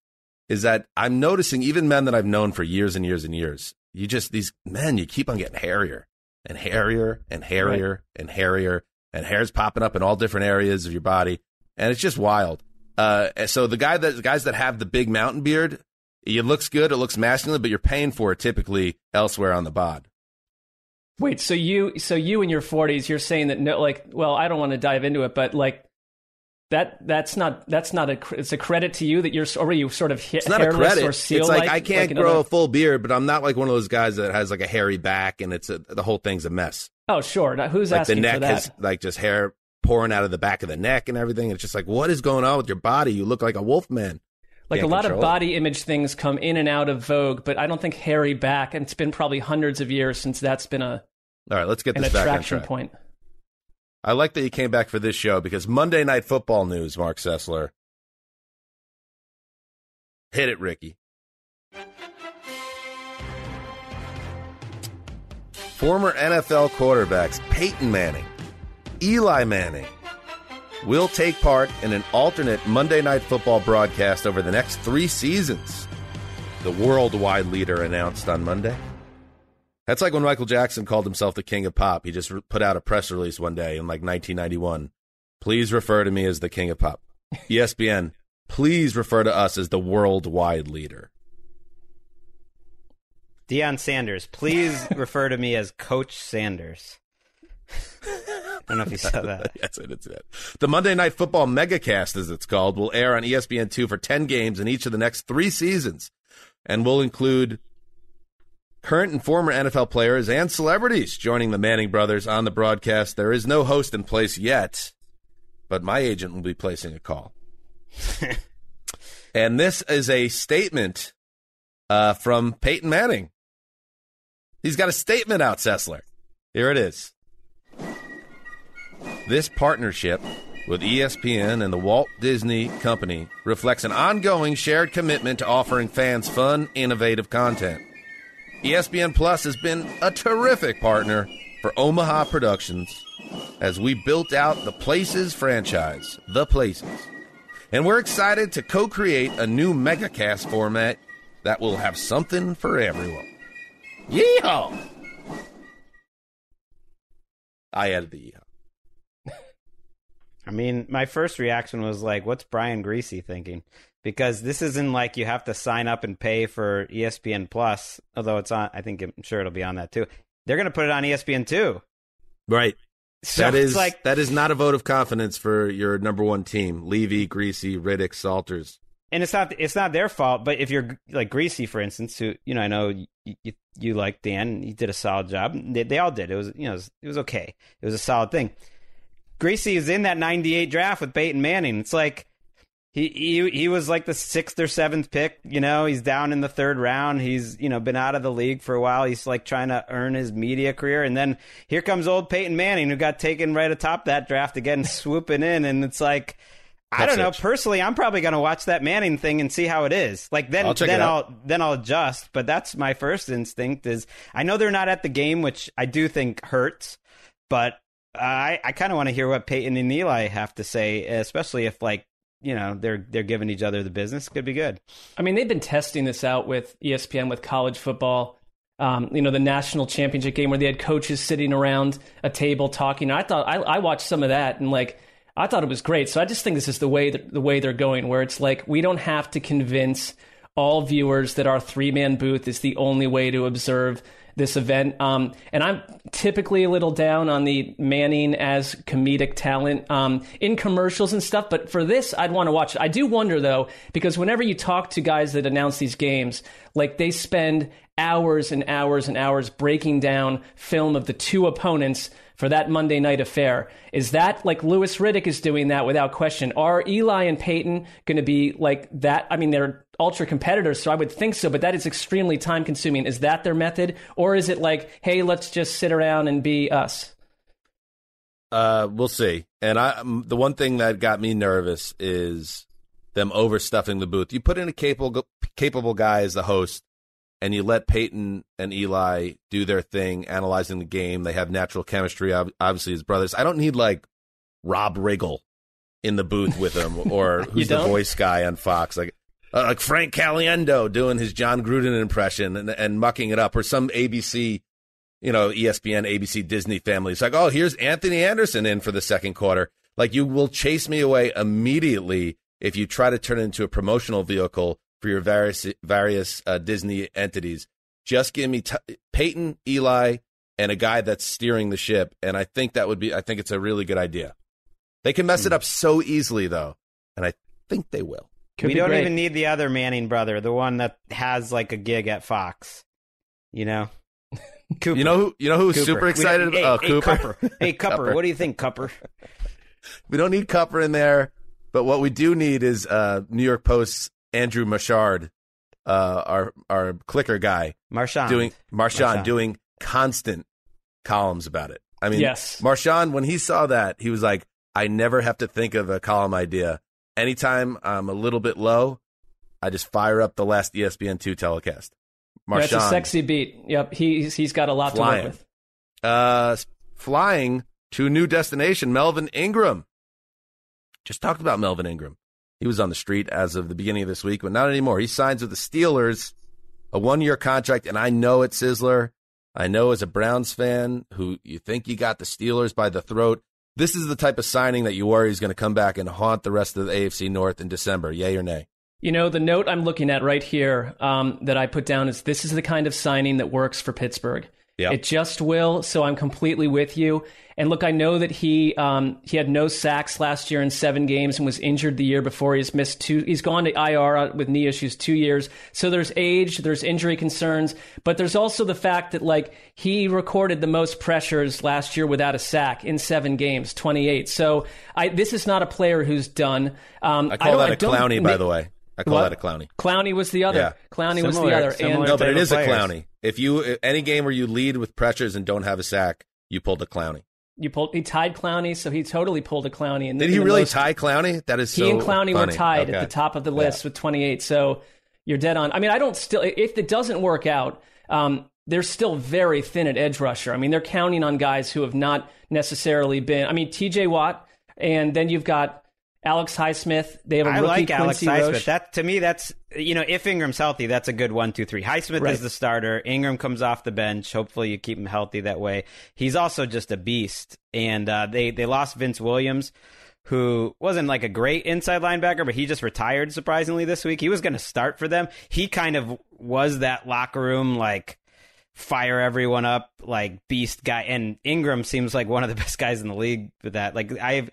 is that I'm noticing even men that I've known for years and years and years. You just these men, you keep on getting hairier and hairier and hairier and hairier, and hair's popping up in all different areas of your body, and it's just wild. Uh, so the guy that the guys that have the big mountain beard, it looks good, it looks masculine, but you're paying for it typically elsewhere on the bod. Wait, so you so you in your 40s, you're saying that no like well, I don't want to dive into it, but like that that's not that's not a it's a credit to you that you're already sort of ha- It's not a credit. or seal It's like I can't like grow another- a full beard, but I'm not like one of those guys that has like a hairy back and it's a, the whole thing's a mess. Oh, sure. Now, who's like the asking neck for that? has like just hair pouring out of the back of the neck and everything. It's just like, what is going on with your body? You look like a wolf man. like a Can't lot of it. body image things come in and out of vogue, but I don't think hairy back and it's been probably hundreds of years since that's been a All right, let's get an this back on attraction track. point. I like that you came back for this show because Monday Night Football news, Mark Sessler. Hit it, Ricky. Former NFL quarterbacks Peyton Manning, Eli Manning will take part in an alternate Monday Night Football broadcast over the next three seasons. The worldwide leader announced on Monday. That's like when Michael Jackson called himself the king of pop. He just re- put out a press release one day in like 1991. Please refer to me as the king of pop. ESPN, please refer to us as the worldwide leader. Deion Sanders, please refer to me as Coach Sanders. I don't know if you saw that. yes, I did see that. The Monday Night Football Megacast, as it's called, will air on E ESPN2 for 10 games in each of the next three seasons and will include current and former NFL players and celebrities joining the Manning brothers on the broadcast. There is no host in place yet, but my agent will be placing a call. and this is a statement uh, from Peyton Manning. He's got a statement out, Sessler. Here it is. This partnership with ESPN and the Walt Disney Company reflects an ongoing shared commitment to offering fans fun, innovative content. ESPN Plus has been a terrific partner for Omaha Productions as we built out the Places franchise, The Places. And we're excited to co create a new megacast format that will have something for everyone. Yeehaw! I added the yeehaw. I mean, my first reaction was like, what's Brian Griese thinking? Because this isn't like you have to sign up and pay for ESPN Plus, although it's on, I think I'm sure it'll be on that too. They're going to put it on ESPN too. Right. So that is like, that is not a vote of confidence for your number one team. Levy, Griese, Riddick, Salters. and it's not, it's not their fault, but if you're like Griese, for instance, who, you know, I know you, you, you like Dan, he did a solid job. They, they all did. It was, you know, it was, it was okay. It was a solid thing. Griese is in that 98 draft with Peyton Manning. It's like, he, he he was like the sixth or seventh pick. You know, he's down in the third round. He's you know been out of the league for a while. He's like trying to earn his media career, and then here comes old Peyton Manning, who got taken right atop that draft again, swooping in, and it's like. I don't know. It. Personally, I'm probably going to watch that Manning thing and see how it is. Like then, I'll then I'll then I'll adjust. But that's my first instinct. Is I know they're not at the game, which I do think hurts. But I I kind of want to hear what Peyton and Eli have to say, especially if like you know they're they're giving each other the business. Could be good. I mean, they've been testing this out with ESPN with college football. Um, you know, the national championship game where they had coaches sitting around a table talking. I thought I, I watched some of that and like I thought it was great. So I just think this is the way that, the way they're going, where it's like we don't have to convince all viewers that our three man booth is the only way to observe this event. Um, and I'm typically a little down on the Manning as comedic talent um, in commercials and stuff, but for this, I'd want to watch it. I do wonder though, because whenever you talk to guys that announce these games, like they spend hours and hours and hours breaking down film of the two opponents for that Monday night affair. Is that like Louis Riddick is doing that without question? Are Eli and Peyton going to be like that? I mean, they're ultra competitors, so I would think so, but that is extremely time consuming. Is that their method? Or is it like, hey, let's just sit around and be us? Uh, we'll see. And I, the one thing that got me nervous is them overstuffing the booth. You put in a capable capable guy as the host, and you let Peyton and Eli do their thing, analyzing the game. They have natural chemistry, obviously as brothers. I don't need like Rob Riggle in the booth with them, or who's the voice guy on Fox, like uh, like Frank Caliendo doing his Jon Gruden impression and, and mucking it up, or some ABC, you know, ESPN, ABC, Disney family. It's like, oh, here's Anthony Anderson in for the second quarter. Like you will chase me away immediately if you try to turn it into a promotional vehicle for your various various uh, Disney entities. Just give me t- Peyton, Eli, and a guy that's steering the ship, and I think that would be. I think it's a really good idea. They can mess it up so easily, though, and I think they will. Could we don't great. even need the other Manning brother, the one that has like a gig at Fox. You know, Cooper. You know who? You know who's Cooper. super excited? Hey, oh, hey, Cooper. Cupper. Hey, Cupper. What do you think, Cupper? we don't need Cupper in there, but what we do need is uh, New York Post's Andrew Marchand, uh, our our clicker guy, Marchand doing Marchand, Marchand doing constant columns about it. I mean, yes, Marchand when he saw that, he was like, I never have to think of a column idea anytime I'm a little bit low, I just fire up the last ESPN two telecast. Marchand, That's a sexy beat. Yep, he's he's got a lot flying. to work with. Uh, flying to a new destination, Melvin Ingram. Just talked about Melvin Ingram. He was on the street as of the beginning of this week, but not anymore. He signs with the Steelers, a one year contract, and I know it, Sizzler. I know as a Browns fan who you think you got the Steelers by the throat, this is the type of signing that you worry is going to come back and haunt the rest of the AFC North in December. Yay or nay? You know, the note I'm looking at right here um, that I put down is this is the kind of signing that works for Pittsburgh. Yep. It just will. So I'm completely with you. And look, I know that he um, he had no sacks last year in seven games and was injured the year before. He's missed two. He's gone to IR with knee issues two years. So there's age, there's injury concerns, but there's also the fact that like he recorded the most pressures last year without a sack in seven games, 28. So I, this is not a player who's done. Um, I call I that a Clowney, by the way. I call what? that a Clowney. Clowney was the other. Yeah. Clowney Similar, was the other. And, no, but it is players. a Clowney. If you any game where you lead with pressures and don't have a sack, you pulled a Clowney. You pulled. He tied Clowney, so he totally pulled a Clowney. And did he really most, tie Clowney? That is he so and Clowney funny. were tied okay. at the top of the list yeah. with 28. So you're dead on. I mean, I don't still. If it doesn't work out, um, they're still very thin at edge rusher. I mean, they're counting on guys who have not necessarily been. I mean, T.J. Watt, and then you've got Alex Highsmith. They have a I rookie, like Alex Highsmith. Roche. That to me, that's you know, if Ingram's healthy, that's a good one, two, three. Highsmith right. is the starter. Ingram comes off the bench. Hopefully, you keep him healthy that way. He's also just a beast. And uh, they they lost Vince Williams, who wasn't like a great inside linebacker, but he just retired surprisingly this week. He was going to start for them. He kind of was that locker room like fire everyone up like beast guy and Ingram seems like one of the best guys in the league with that like I've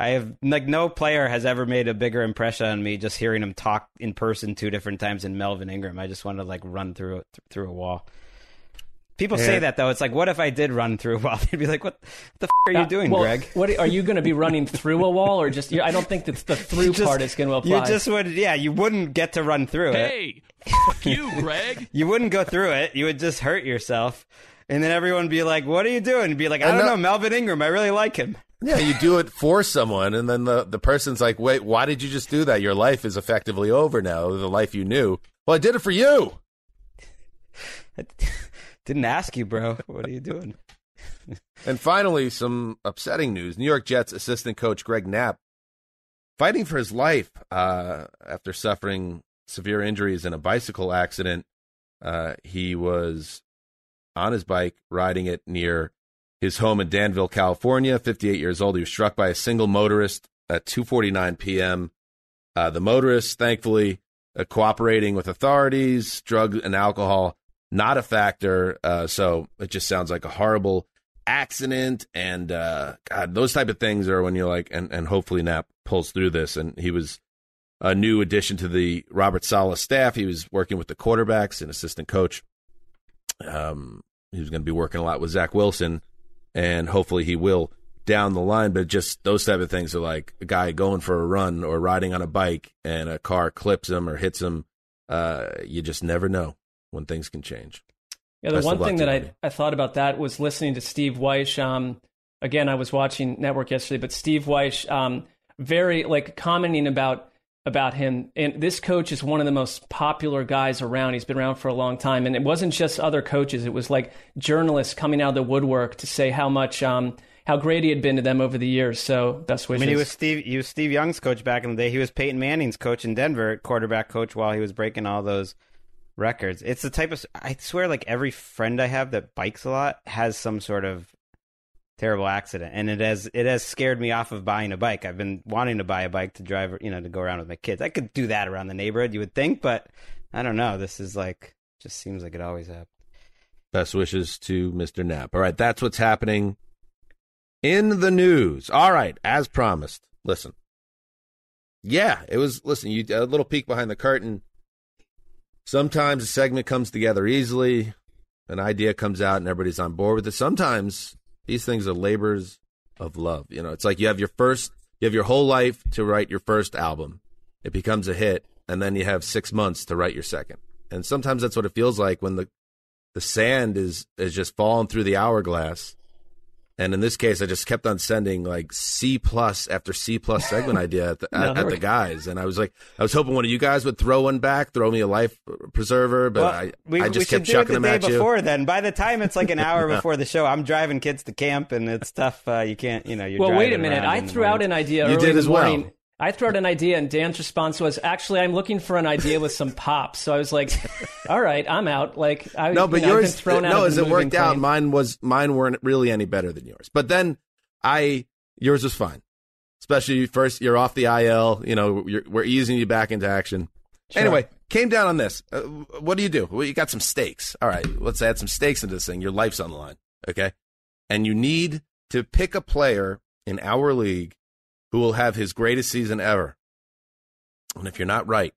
I have like no player has ever made a bigger impression on me just hearing him talk in person two different times in Melvin Ingram. I just want to like run through it through a wall. People yeah. say that though. It's like, what if I did run through a wall? They'd be like, "What the f- are you uh, doing, well, Greg? What are you going to be running through a wall, or just? I don't think that the through just, part is going to apply. You just would, yeah. You wouldn't get to run through hey, it. Hey, fuck you, Greg. you wouldn't go through it. You would just hurt yourself, and then everyone would be like, "What are you doing?" And be like, "I don't know, Melvin Ingram. I really like him." Yeah, you do it for someone, and then the, the person's like, wait, why did you just do that? Your life is effectively over now, the life you knew. Well, I did it for you. I Didn't ask you, bro. What are you doing? and finally, some upsetting news. New York Jets assistant coach Greg Knapp fighting for his life uh, after suffering severe injuries in a bicycle accident. Uh, he was on his bike riding it near his home in Danville, California. 58 years old. He was struck by a single motorist at 2:49 p.m. Uh, the motorist, thankfully, uh, cooperating with authorities. Drug and alcohol not a factor. Uh, so it just sounds like a horrible accident. And uh, God, those type of things are when you're like, and and hopefully Knapp pulls through this. And he was a new addition to the Robert Saleh staff. He was working with the quarterbacks and assistant coach. Um, he was going to be working a lot with Zach Wilson, and hopefully he will down the line. But just those type of things are like a guy going for a run or riding on a bike and a car clips him or hits him. Uh, you just never know when things can change. Yeah, the Best one thing that. I, I thought about that was listening to Steve Wyche. Um, again, I was watching Network yesterday, but Steve Wyche, um, very like commenting about about him. And this coach is one of the most popular guys around. He's been around for a long time, and it wasn't just other coaches. It was like journalists coming out of the woodwork to say how much um, how great he had been to them over the years. So best wishes. I mean, he was Steve. He was Steve Young's coach back in the day. He was Peyton Manning's coach in Denver, quarterback coach, while he was breaking all those records. It's the type of. I swear, like every friend I have that bikes a lot has some sort of terrible accident, and it has it has scared me off of buying a bike. I've been wanting to buy a bike to drive, you know, to go around with my kids. I could do that around the neighborhood, you would think, but I don't know. This is like just seems like it always happens. Best wishes to Mr. Knapp. All right, that's what's happening in the news. All right, as promised. Listen. Yeah, it was. Listen, you a little peek behind the curtain. Sometimes a segment comes together easily, an idea comes out, and everybody's on board with it. Sometimes these things are labors of love. You know, it's like you have your first, you have your whole life to write your first album. It becomes a hit, and then you have six months to write your second. And sometimes that's what it feels like when the the sand is is just falling through the hourglass. And in this case, I just kept on sending like C plus after C plus segment idea at the, at, at the guys, and I was like, I was hoping one of you guys would throw one back, throw me a life preserver, but Well, I, we, I we just should kept do it chucking the them day at you. before. Then by the time it's like an hour before the show, I'm driving kids to camp, and it's tough. Uh, you can't, you know, you're. well, wait a minute. I threw out an idea. You early did as well. morning. I threw out an idea, and Dan's response was, "Actually, I'm looking for an idea with some pop." So I was like, "All right, I'm out." Like, I, No, you but know, yours, thrown out no, as it worked moving out, mine was mine weren't really any better than yours. But then I, yours was fine. Especially first, you're off the IL. You know, you're, we're easing you back into action. Sure. Anyway, came down on this. Uh, what do you do? Well, you got some stakes. All right, let's add some stakes into this thing. Your life's on the line, okay? And you need to pick a player in our league who will have his greatest season ever. And if you're not right,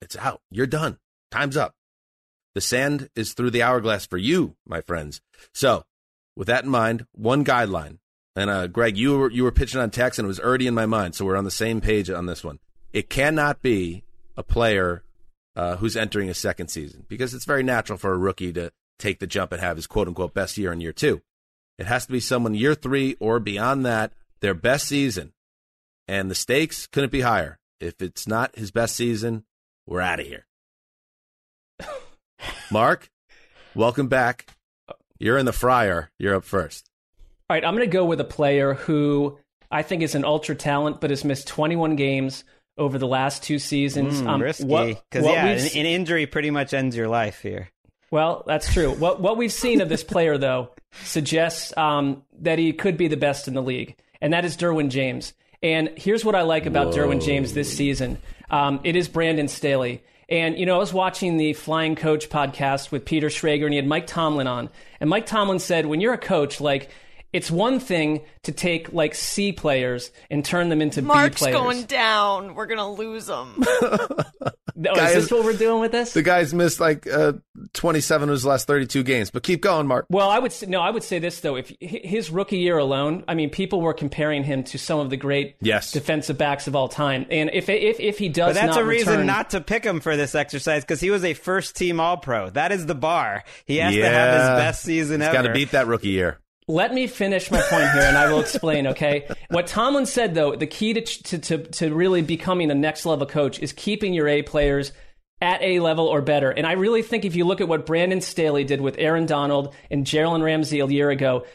it's out. You're done. Time's up. The sand is through the hourglass for you, my friends. So, with that in mind, one guideline. And uh, Greg, you were you were pitching on text, and it was already in my mind, so we're on the same page on this one. It cannot be a player uh, who's entering a second season because it's very natural for a rookie to take the jump and have his quote unquote best year in year two. It has to be someone year three or beyond that, their best season, and the stakes couldn't be higher. If it's not his best season, we're out of here. Mark, welcome back. You're in the fryer. You're up first. All right, I'm going to go with a player who I think is an ultra talent, but has missed 21 games over the last two seasons. Mm, Um, risky, because yeah, an, an injury pretty much ends your life here. Well, that's true. What what we've seen of this player, though, suggests um, that he could be the best in the league, and that is Derwin James. And here's what I like about Derwin James this season: um, it is Brandon Staley. And you know, I was watching the Flying Coach podcast with Peter Schrager, and he had Mike Tomlin on. And Mike Tomlin said, "When you're a coach, like." It's one thing to take like C players and turn them into B Mark's players. going down. We're gonna lose him. Oh, Guys- is this what we're doing with this? The guy's missed like uh, 27 of his last 32 games, but keep going, Mark. Well, I would say, no. I would say this though: if his rookie year alone, I mean, people were comparing him to some of the great Yes. defensive backs of all time. And if if if he does, But that's not a reason return- not to pick him for this exercise because he was a first team All Pro. That is the bar. He has to have his best season He's ever. got to beat that rookie year. Let me finish my point here, and I will explain. Okay, what Tomlin said though, the key to to to, really becoming a next level coach is keeping your A players at A level or better. And I really think if you look at what Brandon Staley did with Aaron Donald and Jalen Ramsey a year ago,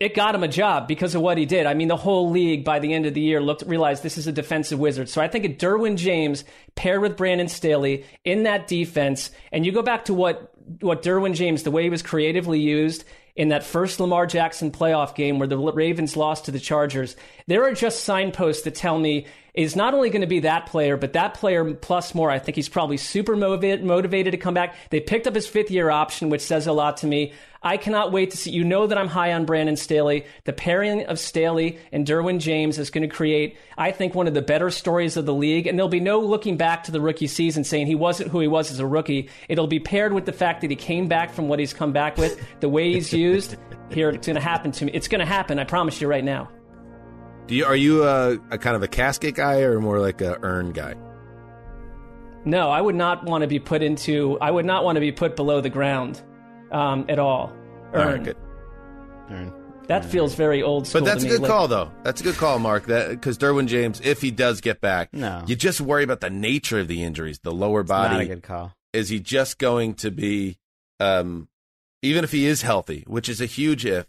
it got him a job because of what he did. I mean, the whole league by the end of the year looked realized this is a defensive wizard. So I think a Derwin James paired with Brandon Staley in that defense, and you go back to what what Derwin James, the way he was creatively used in that first Lamar Jackson playoff game where the Ravens lost to the Chargers. There are just signposts that tell me is not only going to be that player, but that player plus more. I think he's probably super motivated, motivated to come back. They picked up his fifth year option, which says a lot to me. I cannot wait to see. You know that I'm high on Brandon Staley. The pairing of Staley and Derwin James is going to create, I think, one of the better stories of the league. And there'll be no looking back to the rookie season saying he wasn't who he was as a rookie. It'll be paired with the fact that he came back from what he's come back with, the way he's used. Here, it's going to happen to me. It's going to happen. I promise you right now. Do you are you a, a kind of a casket guy or more like a urn guy? No, I would not want to be put into. I would not want to be put below the ground um, at all. All right, Urn. good. Urn. That feels very old school. But that's to a me. good Like- call, though. That's a good call, Mark. That because Derwin James, if he does get back, No. you just worry about the nature of the injuries, the lower body. Not a body. good call. Is he just going to be, um, even if he is healthy, which is a huge if?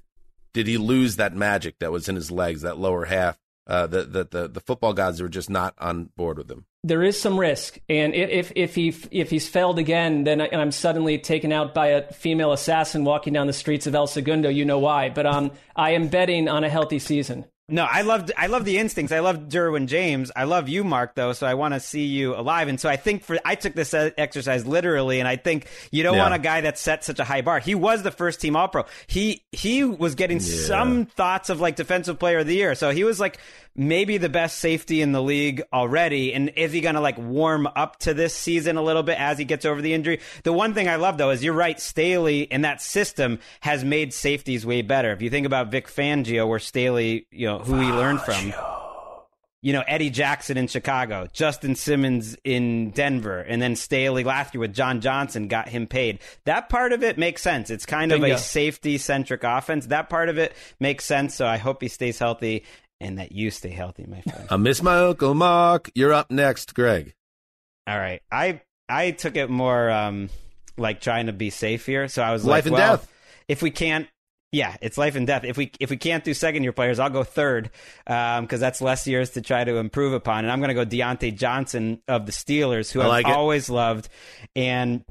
Did he lose that magic that was in his legs, that lower half? Uh, that the, the the football gods were just not on board with him. there is some risk, and if if he if he's failed again, then I, and I'm suddenly taken out by a female assassin walking down the streets of El Segundo. You know why? But um, I am betting on a healthy season. No, I loved I love the instincts. I love Derwin James. I love you, Mark, though. So I want to see you alive. And so I think for I took this exercise literally, and I think you don't Yeah. want a guy that set such a high bar. He was the first team All Pro. He he was getting some thoughts of like defensive player of the year. So he was like maybe the best safety in the league already. And is he going to like warm up to this season a little bit as he gets over the injury? The one thing I love though is you're right. Staley and that system has made safeties way better. If you think about Vic Fangio, where Staley, you know, who he learned from. You know, Eddie Jackson in Chicago, Justin Simmons in Denver, and then Staley last year with John Johnson got him paid. That part of it makes sense. It's kind of Bingo. a safety centric offense. That part of it makes sense. So I hope he stays healthy and that you stay healthy, my friend. I miss my uncle Mark. You're up next, Greg. All right. I I took it more um like trying to be safe here. So I was Life like, and well, death. if we can't yeah, it's life and death. If we if we can't do second year players, I'll go third because that's less years to try to improve upon. And I'm going to go Diontae Johnson of the Steelers, who I I've it. always loved. And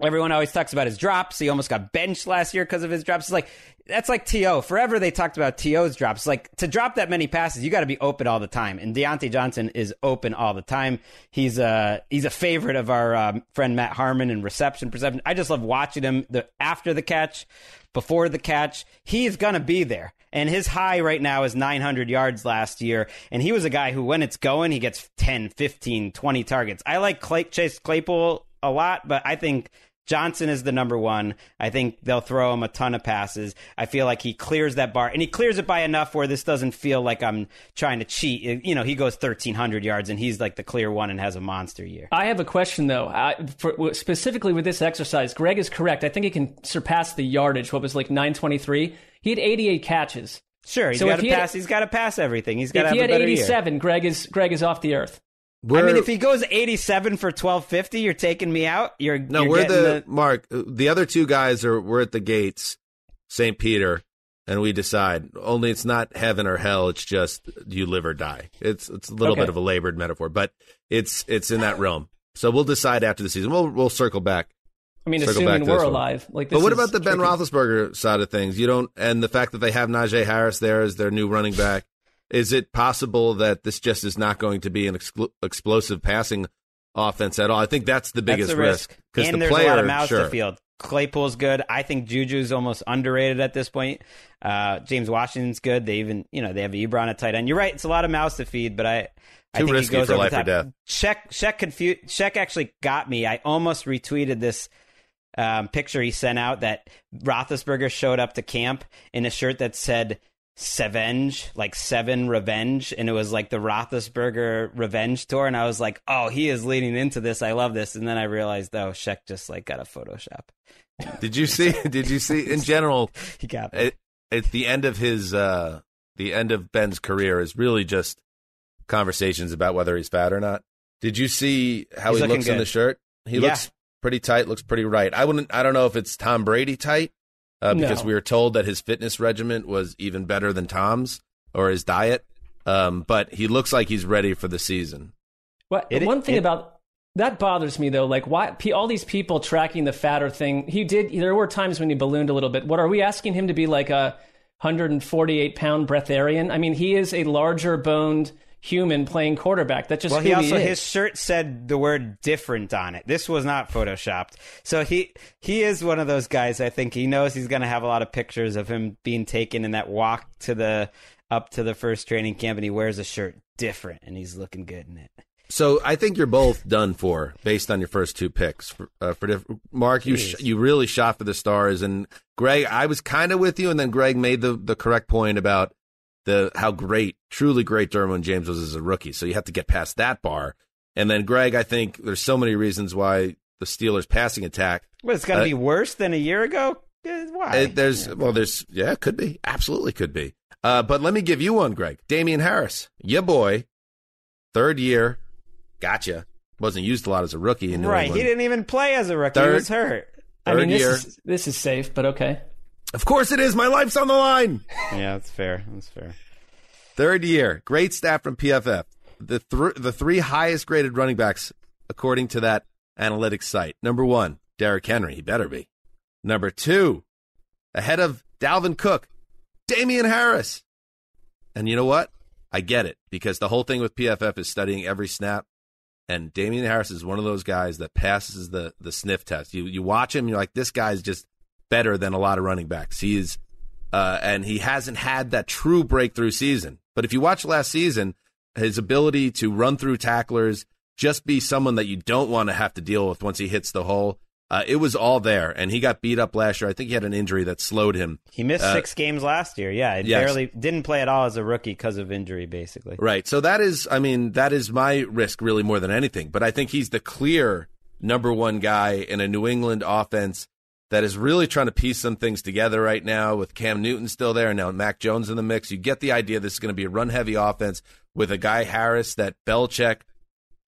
everyone always talks about his drops. He almost got benched last year because of his drops. It's like that's like To. Forever they talked about To's drops. Like to drop that many passes, you got to be open all the time. And Diontae Johnson is open all the time. He's a he's a favorite of our um, friend Matt Harmon in reception perception. I just love watching him the after the catch, before the catch. He's gonna be there. And his high right now is 900 yards last year. And he was a guy who, when it's going, he gets 10, 15, 20 targets. I like Clay, Chase Claypool a lot, but I think Johnson is the number one. I think they'll throw him a ton of passes. I feel like he clears that bar, and he clears it by enough where this doesn't feel like I'm trying to cheat. You know, he goes 1,300 yards, and he's like the clear one and has a monster year. I have a question though, I, for, specifically with this exercise. Greg is correct. I think he can surpass the yardage. What was like 923? He had 88 catches. Sure, he's So got to he had- he's got to pass everything. He's got If he had year. 87, Greg is Greg is off the earth. I We're- mean, if he goes 87 for 1250, you're taking me out. You're No, you're we're getting the, Mark. The other two guys are we're at the gates, St. Peter, and we decide. Only it's not heaven or hell. It's just you live or die. It's it's a little Okay. bit of a labored metaphor, but it's it's in that realm. So we'll decide after the season. We'll we'll circle back. I mean, Circle back assuming to we're this one. alive. Like, this But what about the Ben. Roethlisberger side of things? You don't, and the fact that they have Najee Harris there as their new running back. Is it possible that this just is not going to be an exclu- explosive passing offense at all? I think that's the biggest That's risk. because and the there's player, a lot of mouths sure. to field. Claypool's good. I think Juju's almost underrated at this point. Uh, James Washington's good. They even, you know, they have Ebron at tight end. You're right. It's a lot of mouths to feed, but I, I Too think risky he goes for life or death. Check, check, confu- check actually got me. I almost retweeted this um, picture he sent out that Roethlisberger showed up to camp in a shirt that said Sevenge, like seven revenge, and it was like the Roethlisberger revenge tour, and I was like, oh, he is leading into this. I love this, and then I realized, oh, Sheck just like got a Photoshop. Did you see? Did you see? In general, He got at, at the end of his, uh, the end of Ben's career is really just conversations about whether he's fat or not. Did you see how He's he looks in the shirt? He Yeah. looks pretty tight. Looks pretty right. I wouldn't. I don't know if it's Tom Brady tight uh, because No. we were told that his fitness regimen was even better than Tom's or his diet. Um, but he looks like he's ready for the season. Well, It- one thing it- about that bothers me though, like why all these people tracking the fatter thing. He did. There were times when he ballooned a little bit. What are we asking him to be like a 148 pound breatharian? I mean, he is a larger boned human playing quarterback. That's just well, who he also is. his shirt said the word different on it. This was not photoshopped. So he he is one of those guys. I think he knows he's going to have a lot of pictures of him being taken in that walk to the up to the first training camp, and he wears a shirt different, and he's looking good in it. So I think you're both done for based on your first two picks. For, uh, for diff- Mark, you sh- you really shot for the stars, and Greg, I was kind of with you, and then Greg made the the correct point about the how great, truly great Derwin James was as a rookie. So you have to get past that bar, and then Greg, I think there's so many reasons why the Steelers' passing attack. Well, it's going to Uh, be worse than a year ago. Uh, Why? Uh, there's well, there's yeah, it could be, absolutely could be. Uh, but let me give you one, Greg. Damien Harris, your boy, third year, gotcha. Wasn't used a lot as a rookie in New right. England. He didn't even play as a rookie. he was hurt. I mean, third this year. is this is safe, but okay. Of course it is. My life's on the line. Yeah, that's fair. That's fair. Third year, great stat from PFF. The thr the three highest graded running backs according to that analytics site. Number one, Derrick Henry. He better be. Number two, ahead of Dalvin Cook, Damien Harris. And you know what? I get it because the whole thing with PFF is studying every snap. And Damien Harris is one of those guys that passes the the sniff test. You you watch him, you're like, this guy's just better than a lot of running backs. He's uh, and he hasn't had that true breakthrough season. But if you watch last season, his ability to run through tacklers, just be someone that you don't want to have to deal with once he hits the hole, uh, it was all there. And he got beat up last year. I think he had an injury that slowed him. He missed Uh, six games last year. Yeah, he yes. barely didn't play at all as a rookie because of injury, basically. Right. So that is, I mean, that is my risk really more than anything. But I think he's the clear number one guy in a New England offense that is really trying to piece some things together right now with Cam Newton still there and now Mac Jones in the mix. You get the idea this is going to be a run heavy offense with a guy Harris that Belichick,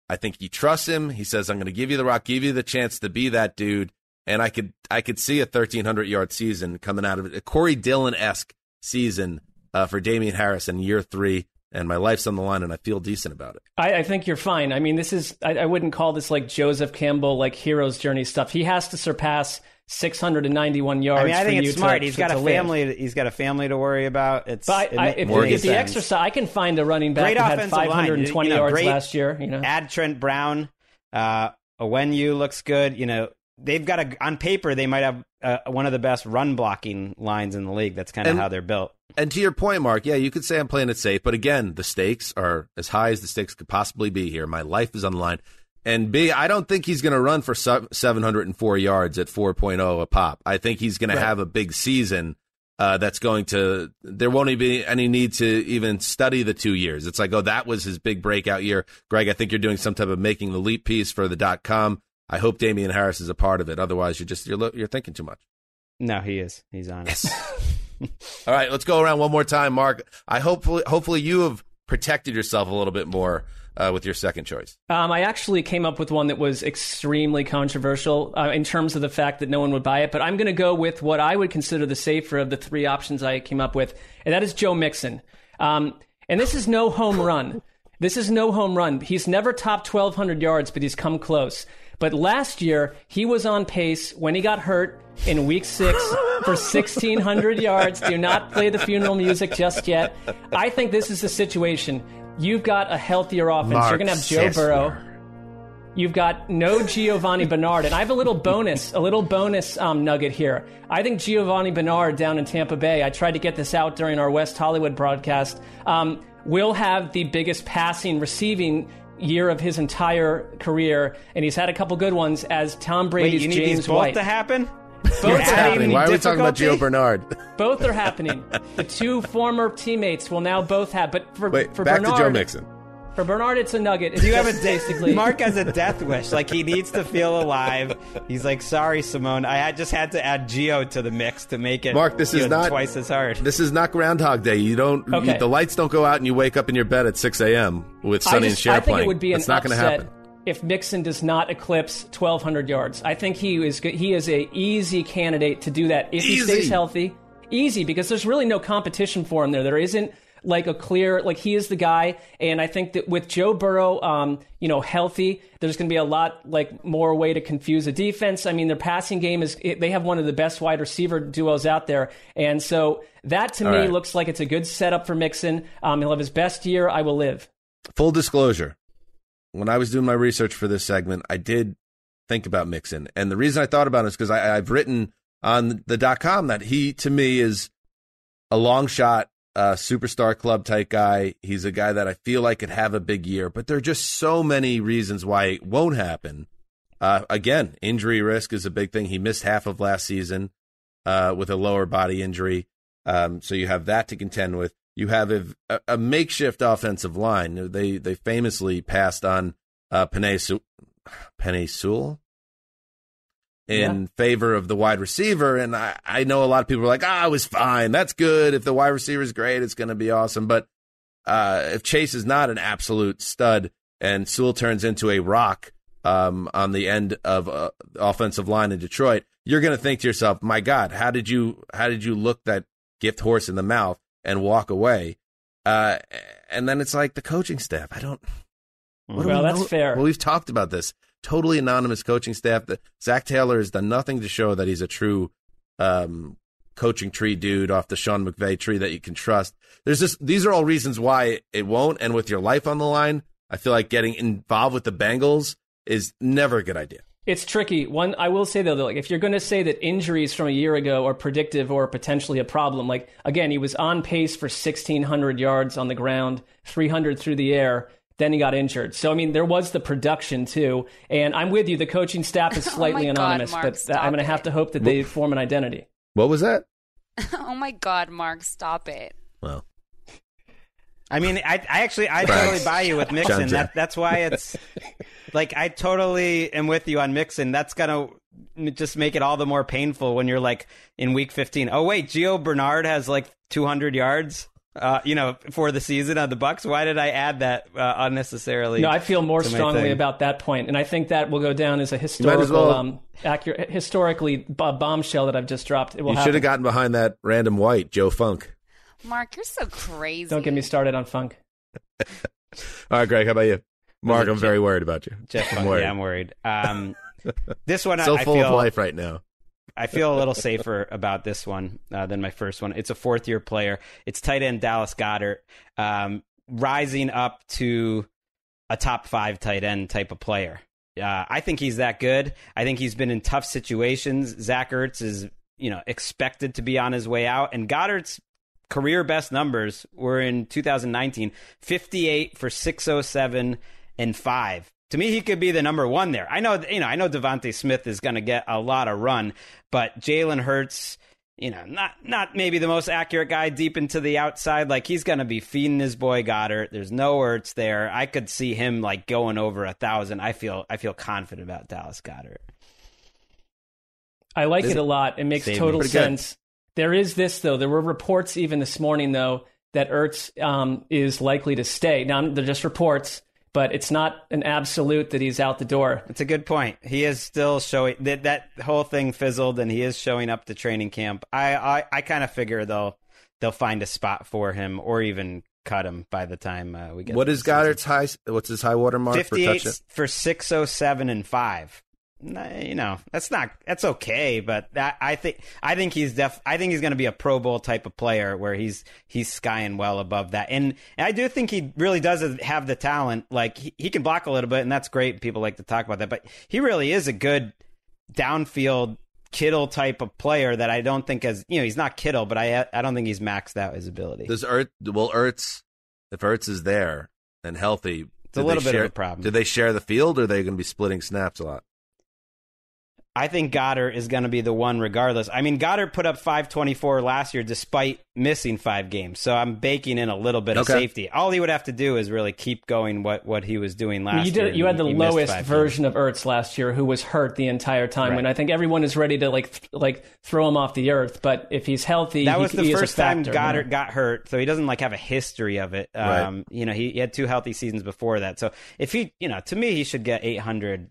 I think he trusts him. He says, I'm going to give you the rock, give you the chance to be that dude. And I could, I could see a 1300 yard season coming out of it, a Corey Dillon esque season uh, for Damien Harris in year three. And my life's on the line, and I feel decent about it. I, I think you're fine. I mean, this is I, I wouldn't call this like Joseph Campbell like hero's journey stuff. He has to surpass 691 yards. I mean, I think you it's to- smart. He's to- got to a live. family. He's got a family to worry about. It's But I, I, it if, ma- Morgan the makes extra sense. side, I can find a running back Great that had offensive line. 520 You know, yards great- last year. You know, add Trent Brown. Uh, you looks good. You know, they've got a on paper they might have uh, one of the best run blocking lines in the league. That's kind of how they're built. And to your point, Mark, yeah, you could say I'm playing it safe, but again, the stakes are as high as the stakes could possibly be here. My life is on the line. And B, I don't think he's going to run for 704 yards at 4.0 a pop. I think he's going to have a big season uh, that's going to, there won't even be any need to even study the two years. It's like, oh, that was his big breakout year. Greg, I think you're doing some type of making the leap piece for the dot com. I hope Damien Harris is a part of it. Otherwise, you're just, you're, you're thinking too much. No, he is. He's on it. All right, let's go around one more time, Mark. I hopefully hopefully you have protected yourself a little bit more uh, with your second choice. Um, I actually came up with one that was extremely controversial uh, in terms of the fact that no one would buy it, but I'm going to go with what I would consider the safer of the three options I came up with, and that is Joe Mixon. Um, and this is no home run. This is no home run. He's never topped 1,200 yards, but he's come close. But last year, he was on pace when he got hurt in week six for 1,600 yards. Do not play the funeral music just yet. I think this is the situation. You've got a healthier offense. You're going to have Joe Burrow. You've got no Giovani Bernard, and I have a little bonus, a little bonus um, nugget here. I think Giovani Bernard down in Tampa Bay. I tried to get this out during our West Hollywood broadcast. Um, will have the biggest passing, receiving year of his entire career, and he's had a couple good ones as Tom Wait, Brady's you need James these both White. to happen? What's adding happening? Why are we talking about difficulty? Gio Bernard? Both are happening. the two former teammates will now both have. But for Wait, for back Bernard, to Joe Mixon. For Bernard, it's a nugget. It's Do you have a basically Mark has a death wish. Like he needs to feel alive. He's like, sorry, Simone. I had- just had to add Gio to the mix to make it. Mark, this is know, not twice as hard. This is not Groundhog Day. You don't. Okay. You, the lights don't go out, and you wake up in your bed at 6 a.m. with Sonny I, and just, Cher I think playing. it would be That's an not going to happen. If Mixon does not eclipse 1,200 yards. I think he is he is a easy candidate to do that if he stays healthy. Easy because there's really no competition for him there. There isn't like a clear like he is the guy, and I think that with Joe Burrow, um, you know, healthy, there's going to be a lot like more way to confuse a defense. I mean, their passing game is they have one of the best wide receiver duos out there, and so that to All me right. looks like it's a good setup for Mixon. Um, he'll have his best year. I will live. full disclosure, when I was doing my research for this segment, I did think about Mixon, and the reason I thought about it is because I've written on the dot com that he to me is a long shot uh, superstar club type guy. He's a guy that I feel like could have a big year, but there are just so many reasons why it won't happen. Uh, again, injury risk is a big thing. He missed half of last season uh, with a lower body injury, um, so you have that to contend with. You have a, a makeshift offensive line. They they famously passed on uh, Penei Sewell in yeah. favor of the wide receiver. And I, I know a lot of people are like, ah, oh, it was fine. That's good. If the wide receiver is great, it's going to be awesome. But uh, if Chase is not an absolute stud and Sewell turns into a rock um, on the end of uh, offensive line in Detroit, you're going to think to yourself, my God, how did you how did you look that gift horse in the mouth and walk away? Uh, and then it's like the coaching staff. I don't. well, do we that's know? fair. Well, we've talked about this totally anonymous coaching staff. That Zac Taylor has done nothing to show that he's a true um, coaching tree dude off the Sean McVay tree that you can trust. There's just these are all reasons why it won't. And with your life on the line, I feel like getting involved with the Bengals is never a good idea. It's tricky. One, I will say though, like if you're going to say that injuries from a year ago are predictive or potentially a problem, like again, he was on pace for 1,600 yards on the ground, 300 through the air. Then he got injured. So I mean, there was the production too. And I'm with you. The coaching staff is oh slightly oh anonymous, God, Marc, but I'm going to have to hope that they form an identity. What was that? oh my God, Marc, stop it. Well, I mean, I, I actually, I totally buy you with Mixon. That, that's why it's like I totally am with you on Mixon. That's gonna just make it all the more painful when you're like in week 15. Oh wait, Gio Bernard has like 200 yards uh, you know, for the season on the Bucs. Why did I add that uh, unnecessarily? No, I feel more strongly about that point, and I think that will go down as a historical, as well. um, accurate, historically bombshell that I've just dropped. you should have gotten behind that random white Joe Funk. Marc, you're so crazy. Don't get me started on Funk. All right, Gregg, how about you? Marc, I'm Jeff, very worried about you. Jeff I'm worried. yeah, I'm worried. Um, this one, so I, full I feel, of life right now. I feel a little safer about this one uh, than my first one. It's a fourth year player. It's tight end Dallas Goedert, um, rising up to a top five tight end type of player. Uh, I think he's that good. I think he's been in tough situations. Zach Ertz is, you know, expected to be on his way out, and Goedert's career best numbers were in 2019: 58 for 607 and five to me, he could be the number one there. I know, you know, I know DeVonta Smith is going to get a lot of run, but Jalen Hurts, you know, not not maybe the most accurate guy deep into the outside. Like he's going to be feeding his boy Goedert. There's no Hurts there. I could see him like going over a thousand. I feel I feel confident about Dallas Goedert. I like it a lot. It makes total sense. Good. There is this though. There were reports even this morning though that Ertz um, is likely to stay. Now they're just reports but it's not an absolute that he's out the door. It's a good point. He is still showing that that whole thing fizzled, and he is showing up to training camp. I I, I kind of figure they'll they'll find a spot for him, or even cut him by the time uh, we get. What is Goedert's high? What's his high water mark? Fifty eight for six oh seven and five you know that's not that's okay but that i think i think he's def i think he's going to be a pro bowl type of player where he's he's skying well above that and, and i do think he really does have the talent like he, he can block a little bit and that's great people like to talk about that but he really is a good downfield Kittle type of player that I don't think has you know he's not Kittle, but I I don't think he's maxed out his ability. Does Ertz well Ertz if Ertz is there and healthy, it's a little bit share, of a problem. Do they share the field, or are they going to be splitting snaps a lot? I think Goedert is going to be the one regardless. I mean, Goedert put up 524 last year despite missing five games. So I'm baking in a little bit of safety. All he would have to do is really keep going what, what he was doing last you did, year. You had the lowest version games. of Ertz last year who was hurt the entire time. Right. When I think everyone is ready to like th- like throw him off the earth. But if he's healthy, that was he, the he first time Goedert you know? got hurt. So he doesn't like have a history of it. Um, right. You know, he, he had two healthy seasons before that. So if he, you know, to me, he should get 800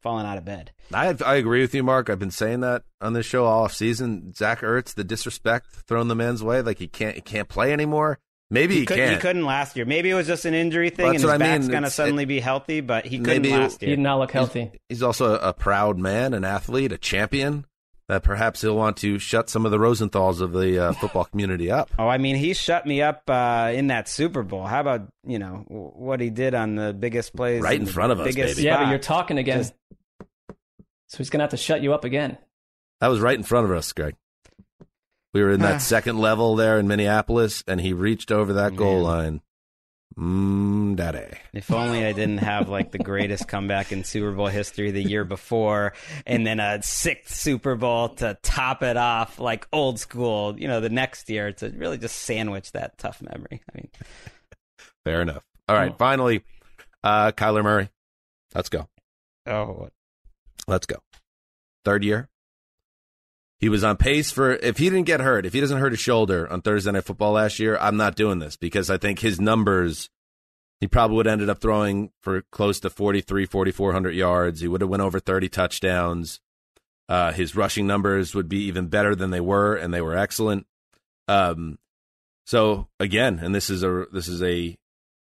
falling out of bed. I I agree with you, Marc. I've been saying that on this show all off season. Zach Ertz, the disrespect thrown the man's way, like he can't he can't play anymore. Maybe he, he, could, not he couldn't last year. Maybe it was just an injury thing, well, and his I back's going to suddenly it, be healthy. But he couldn't last year. He did not look healthy. He's, he's also a, a proud man, an athlete, a champion. That perhaps he'll want to shut some of the Rosenthals of the uh, football community up. Oh, I mean, he shut me up uh, in that Super Bowl. How about you know what he did on the biggest plays right in front of us, baby. Yeah, but you're talking again, Just... so he's gonna have to shut you up again. That was right in front of us, Gregg. We were in that second level there in Minneapolis, and he reached over that goal line. Mmm, daddy. If only I didn't have like the greatest comeback in Super Bowl history the year before, and then a sixth Super Bowl to top it off, like old school. You know, the next year to really just sandwich that tough memory. I mean, fair enough. All right, oh. finally, uh, Kyler Murray. Let's go. Oh, let's go. Third year, he was on pace for if he didn't get hurt, if he doesn't hurt his shoulder on Thursday Night Football last year, I'm not doing this because I think his numbers. He probably would have ended up throwing for close to 43, 4,400 yards. He would have went over 30 touchdowns. Uh, his rushing numbers would be even better than they were, and they were excellent. Um, so again, and this is a this is a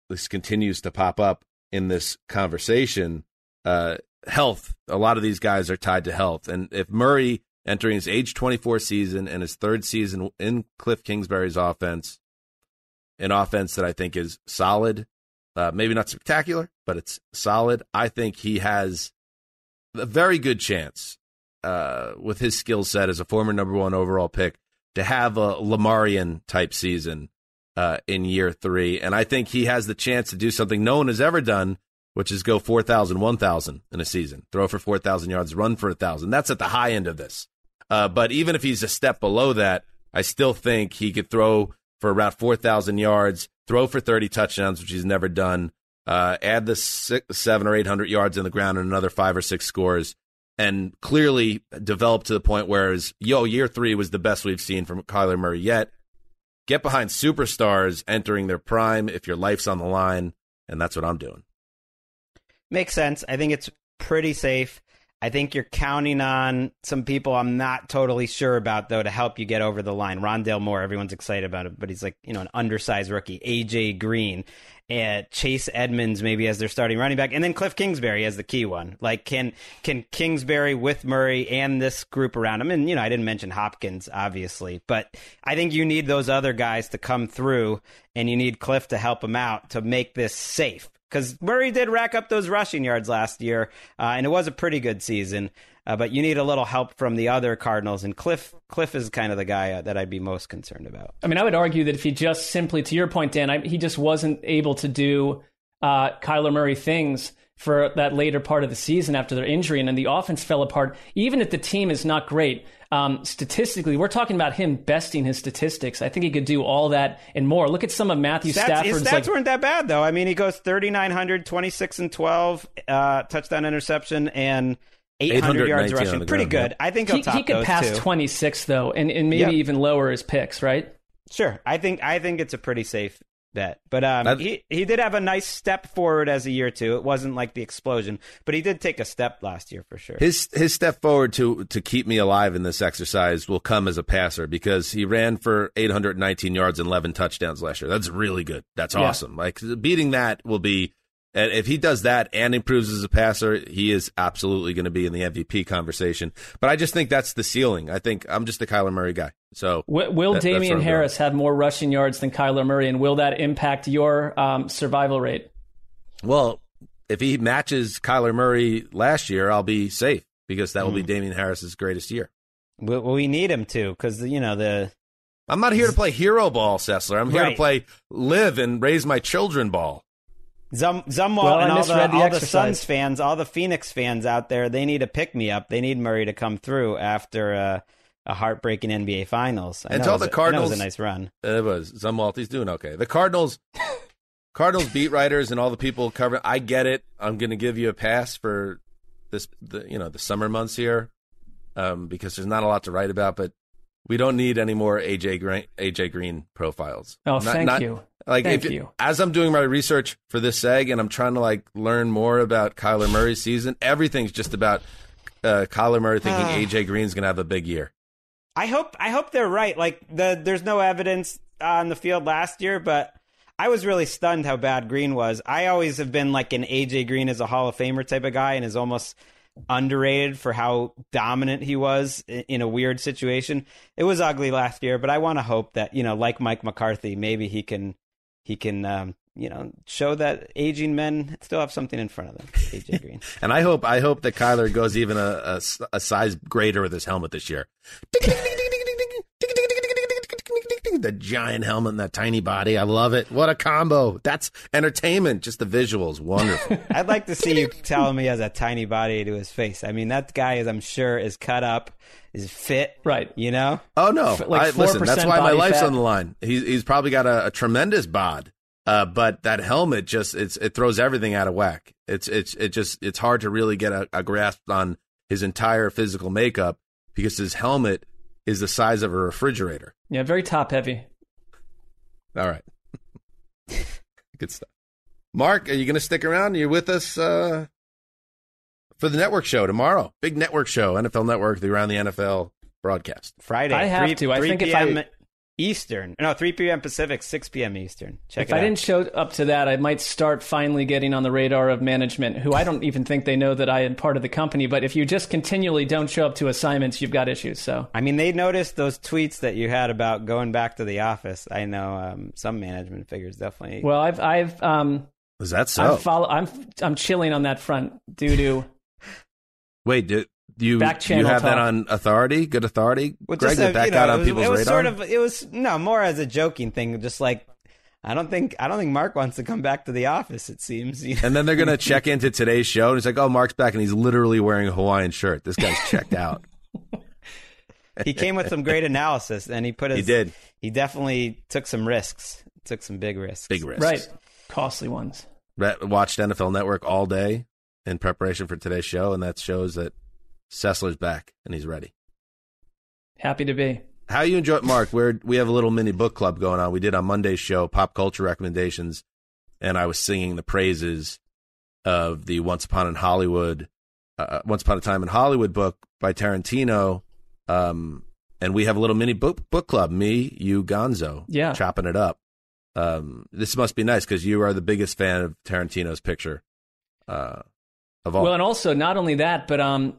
this continues to pop up in this conversation. Uh, health. A lot of these guys are tied to health, and if Murray entering his age 24 season and his third season in Cliff Kingsbury's offense. An offense that I think is solid, uh, maybe not spectacular, but it's solid. I think he has a very good chance uh, with his skill set as a former number one overall pick to have a Lamarian type season uh, in year three. And I think he has the chance to do something no one has ever done, which is go 4,000, 1,000 in a season, throw for 4,000 yards, run for 1,000. That's at the high end of this. Uh, but even if he's a step below that, I still think he could throw for around 4,000 yards, throw for 30 touchdowns, which he's never done, uh, add the six, seven or 800 yards in the ground and another five or six scores, and clearly develop to the point where, yo, year three was the best we've seen from Kyler Murray yet. Get behind superstars entering their prime if your life's on the line, and that's what I'm doing. Makes sense. I think it's pretty safe. I think you're counting on some people I'm not totally sure about though to help you get over the line. Rondale Moore, everyone's excited about it, but he's like you know an undersized rookie. AJ Green, and Chase Edmonds maybe as their starting running back, and then Cliff Kingsbury as the key one. Like can can Kingsbury with Murray and this group around him, and you know I didn't mention Hopkins obviously, but I think you need those other guys to come through, and you need Cliff to help him out to make this safe because Murray did rack up those rushing yards last year, uh, and it was a pretty good season. Uh, but you need a little help from the other Cardinals, and Cliff Cliff is kind of the guy uh, that I'd be most concerned about. I mean, I would argue that if he just simply, to your point, Dan, I, he just wasn't able to do uh, Kyler Murray things for that later part of the season after their injury, and then the offense fell apart. Even if the team is not great, um, statistically, we're talking about him besting his statistics. I think he could do all that and more. Look at some of Matthew stats, Stafford's. His stats like, weren't that bad though. I mean, he goes 3,900, 26 and 12, uh, touchdown interception, and 800 yards rushing. Pretty good. I think he, he could pass too. 26 though, and, and maybe even lower his picks, right? Sure. I think I think it's a pretty safe bet. But um, he he did have a nice step forward as a year too. It wasn't like the explosion, but he did take a step last year for sure. His his step forward to to keep me alive in this exercise will come as a passer because he ran for 819 yards and 11 touchdowns last year. That's really good. That's awesome. Yeah. Like beating that will be and if he does that and improves as a passer, he is absolutely going to be in the MVP conversation. But I just think that's the ceiling. I think I'm just the Kyler Murray guy. So will, will that, Damien Harris have more rushing yards than Kyler Murray, and will that impact your um, survival rate? Well, if he matches Kyler Murray last year, I'll be safe because that will be Damien Harris's greatest year. Well, we need him to because you know the. I'm not here to play hero ball, Sessler. I'm here right. to play live and raise my children ball. Zum, Zumwalt well, and all, the, the all the Suns fans, all the Phoenix fans out there, they need a pick me up. They need Murray to come through after uh, a heartbreaking NBA Finals. I and tell the Cardinals it was a nice run. It was Zumwalt. Doing okay. The Cardinals, Cardinals beat writers and all the people covering. I get it. I'm going to give you a pass for this. The you know the summer months here, um, because there's not a lot to write about. But we don't need any more AJ Green, AJ Green profiles. Oh, not, thank not, you. Like Thank if you. as I'm doing my research for this seg and I'm trying to like learn more about Kyler Murray's season, everything's just about uh, Kyler Murray thinking uh, AJ Green's gonna have a big year. I hope I hope they're right. Like the there's no evidence on the field last year, but I was really stunned how bad Green was. I always have been like an AJ Green as a Hall of Famer type of guy, and is almost underrated for how dominant he was in a weird situation. It was ugly last year, but I want to hope that you know, like Mike McCarthy, maybe he can he can um, you know show that aging men still have something in front of them. AJ Green. And I hope I hope that Kyler goes even a a size greater with his helmet this year. The giant helmet and that tiny body. I love it. What a combo. That's entertainment. Just the visuals. Wonderful. I'd like to see you tell him he has a tiny body to his face. I mean, that guy is, I'm sure, is cut up, is fit. Right. You know? Oh no! F- like I, listen, that's why my life's fat. on the line. He's he's probably got a, a tremendous bod, uh, but that helmet just it's it throws everything out of whack. It's it's it just it's hard to really get a, a grasp on his entire physical makeup because his helmet is the size of a refrigerator. Yeah, very top heavy. All right, good stuff. Marc, are you going to stick around? Are You're with us uh, for the network show tomorrow. Big network show, NFL Network, the Around the NFL broadcast. Friday. I have 3, to. I 3 think if I- p.m. Eastern. No, 3 p.m. Pacific, 6 p.m. Eastern. Check it. if it I out. didn't show up to that, I might start finally getting on the radar of management, who I don't even think they know that I am part of the company. But if you just continually don't show up to assignments, you've got issues. So I mean, they noticed those tweets that you had about going back to the office. I know um, some management figures definitely. well, I've I've um Is that so? I'm follow I'm I'm chilling on that front due to Wait, do, do you Back do you channel have that on authority? Good authority, Well, Gregg. just That a- back you know, out on was, people's it was radar. sort of it was no more as a joking thing, just like I don't think I don't think Marc wants to come back to the office. It seems. you know? and then they're gonna check into today's show, and it's like, oh, Marc's back, and he's literally wearing a Hawaiian shirt. This guy's checked out. he came with some great analysis, and he put his. He did. He definitely took some risks. Took some big risks. Big risks. right costly ones. Watched NFL Network all day in preparation for today's show, and that shows that Sessler's back and he's ready. Happy to be. How you enjoy it, Marc? We're we have a little mini book club going on. We did on Monday's show pop culture recommendations, and I was singing the praises of the Once Upon in Hollywood, uh, Once Upon a Time in Hollywood book by Tarantino. Um, and we have a little mini book book club. Me, you, Gonzo, Yeah. chopping it up. Um, this must be nice because you are the biggest fan of Tarantino's picture, uh, of all. Well, and also not only that, but um,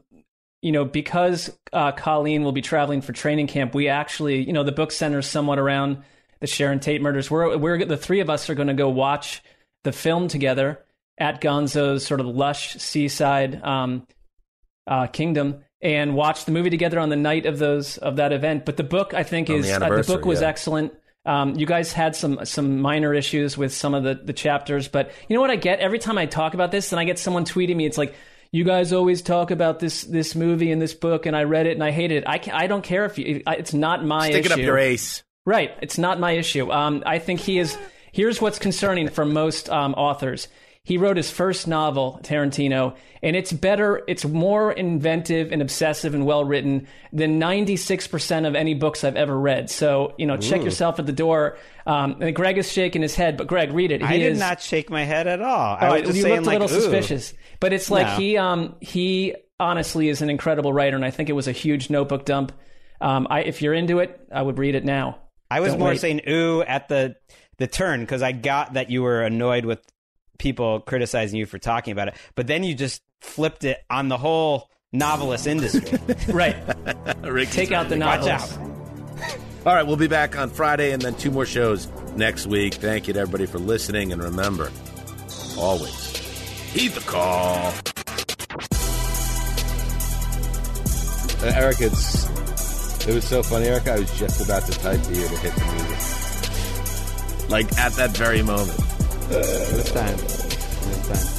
you know, because uh, Colleen will be traveling for training camp, we actually, you know, the book centers somewhat around the Sharon Tate murders. We're we're the three of us are going to go watch the film together at Gonzo's sort of lush seaside um, uh, kingdom and watch the movie together on the night of those of that event. But the book, I think, On the is uh, the book was yeah. excellent. Um, you guys had some some minor issues with some of the, the chapters, but you know what I get every time I talk about this, and I get someone tweeting me, it's like you guys always talk about this this movie and this book, and I read it and I hated it. I I don't care if you. It's not my Stick issue. it up your ace. Right. It's not my issue. Um, I think he is. Here's what's concerning for most um, authors. He wrote his first novel, Tarantino, and it's better, it's more inventive and obsessive and well written than 96% of any books I've ever read. So, you know, check Ooh. yourself at the door. Um, and Gregg is shaking his head, but Gregg, read it. He I did is- not shake my head at all. I Oh, was just you saying, looked like, a little ooh. suspicious, but it's like No. he um he honestly is an incredible writer, and I think it was a huge notebook dump. Um, I if you're into it, I would read it now. I was Don't more wait. saying ooh at the the turn because I got that you were annoyed with people criticizing you for talking about it, but then you just flipped it on the whole novelist industry. right. Rick Take out the ready. novels. Watch out. All right, we'll be back on Friday and then two more shows next week. Thank you to everybody for listening. And remember, always heed the call. Uh, Eric, it's it was so funny, Eric. I was just about to type to you to hit the music, like at that very moment. This time. This time.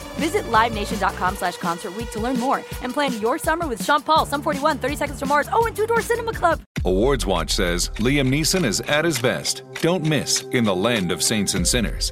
Visit LiveNation.com slash Concert to learn more and plan your summer with Sean Paul, Sum 41, 30 Seconds to Mars, oh, and Two Door Cinema Club. Awards Watch says Liam Neeson is at his best. Don't miss In the Land of Saints and Sinners.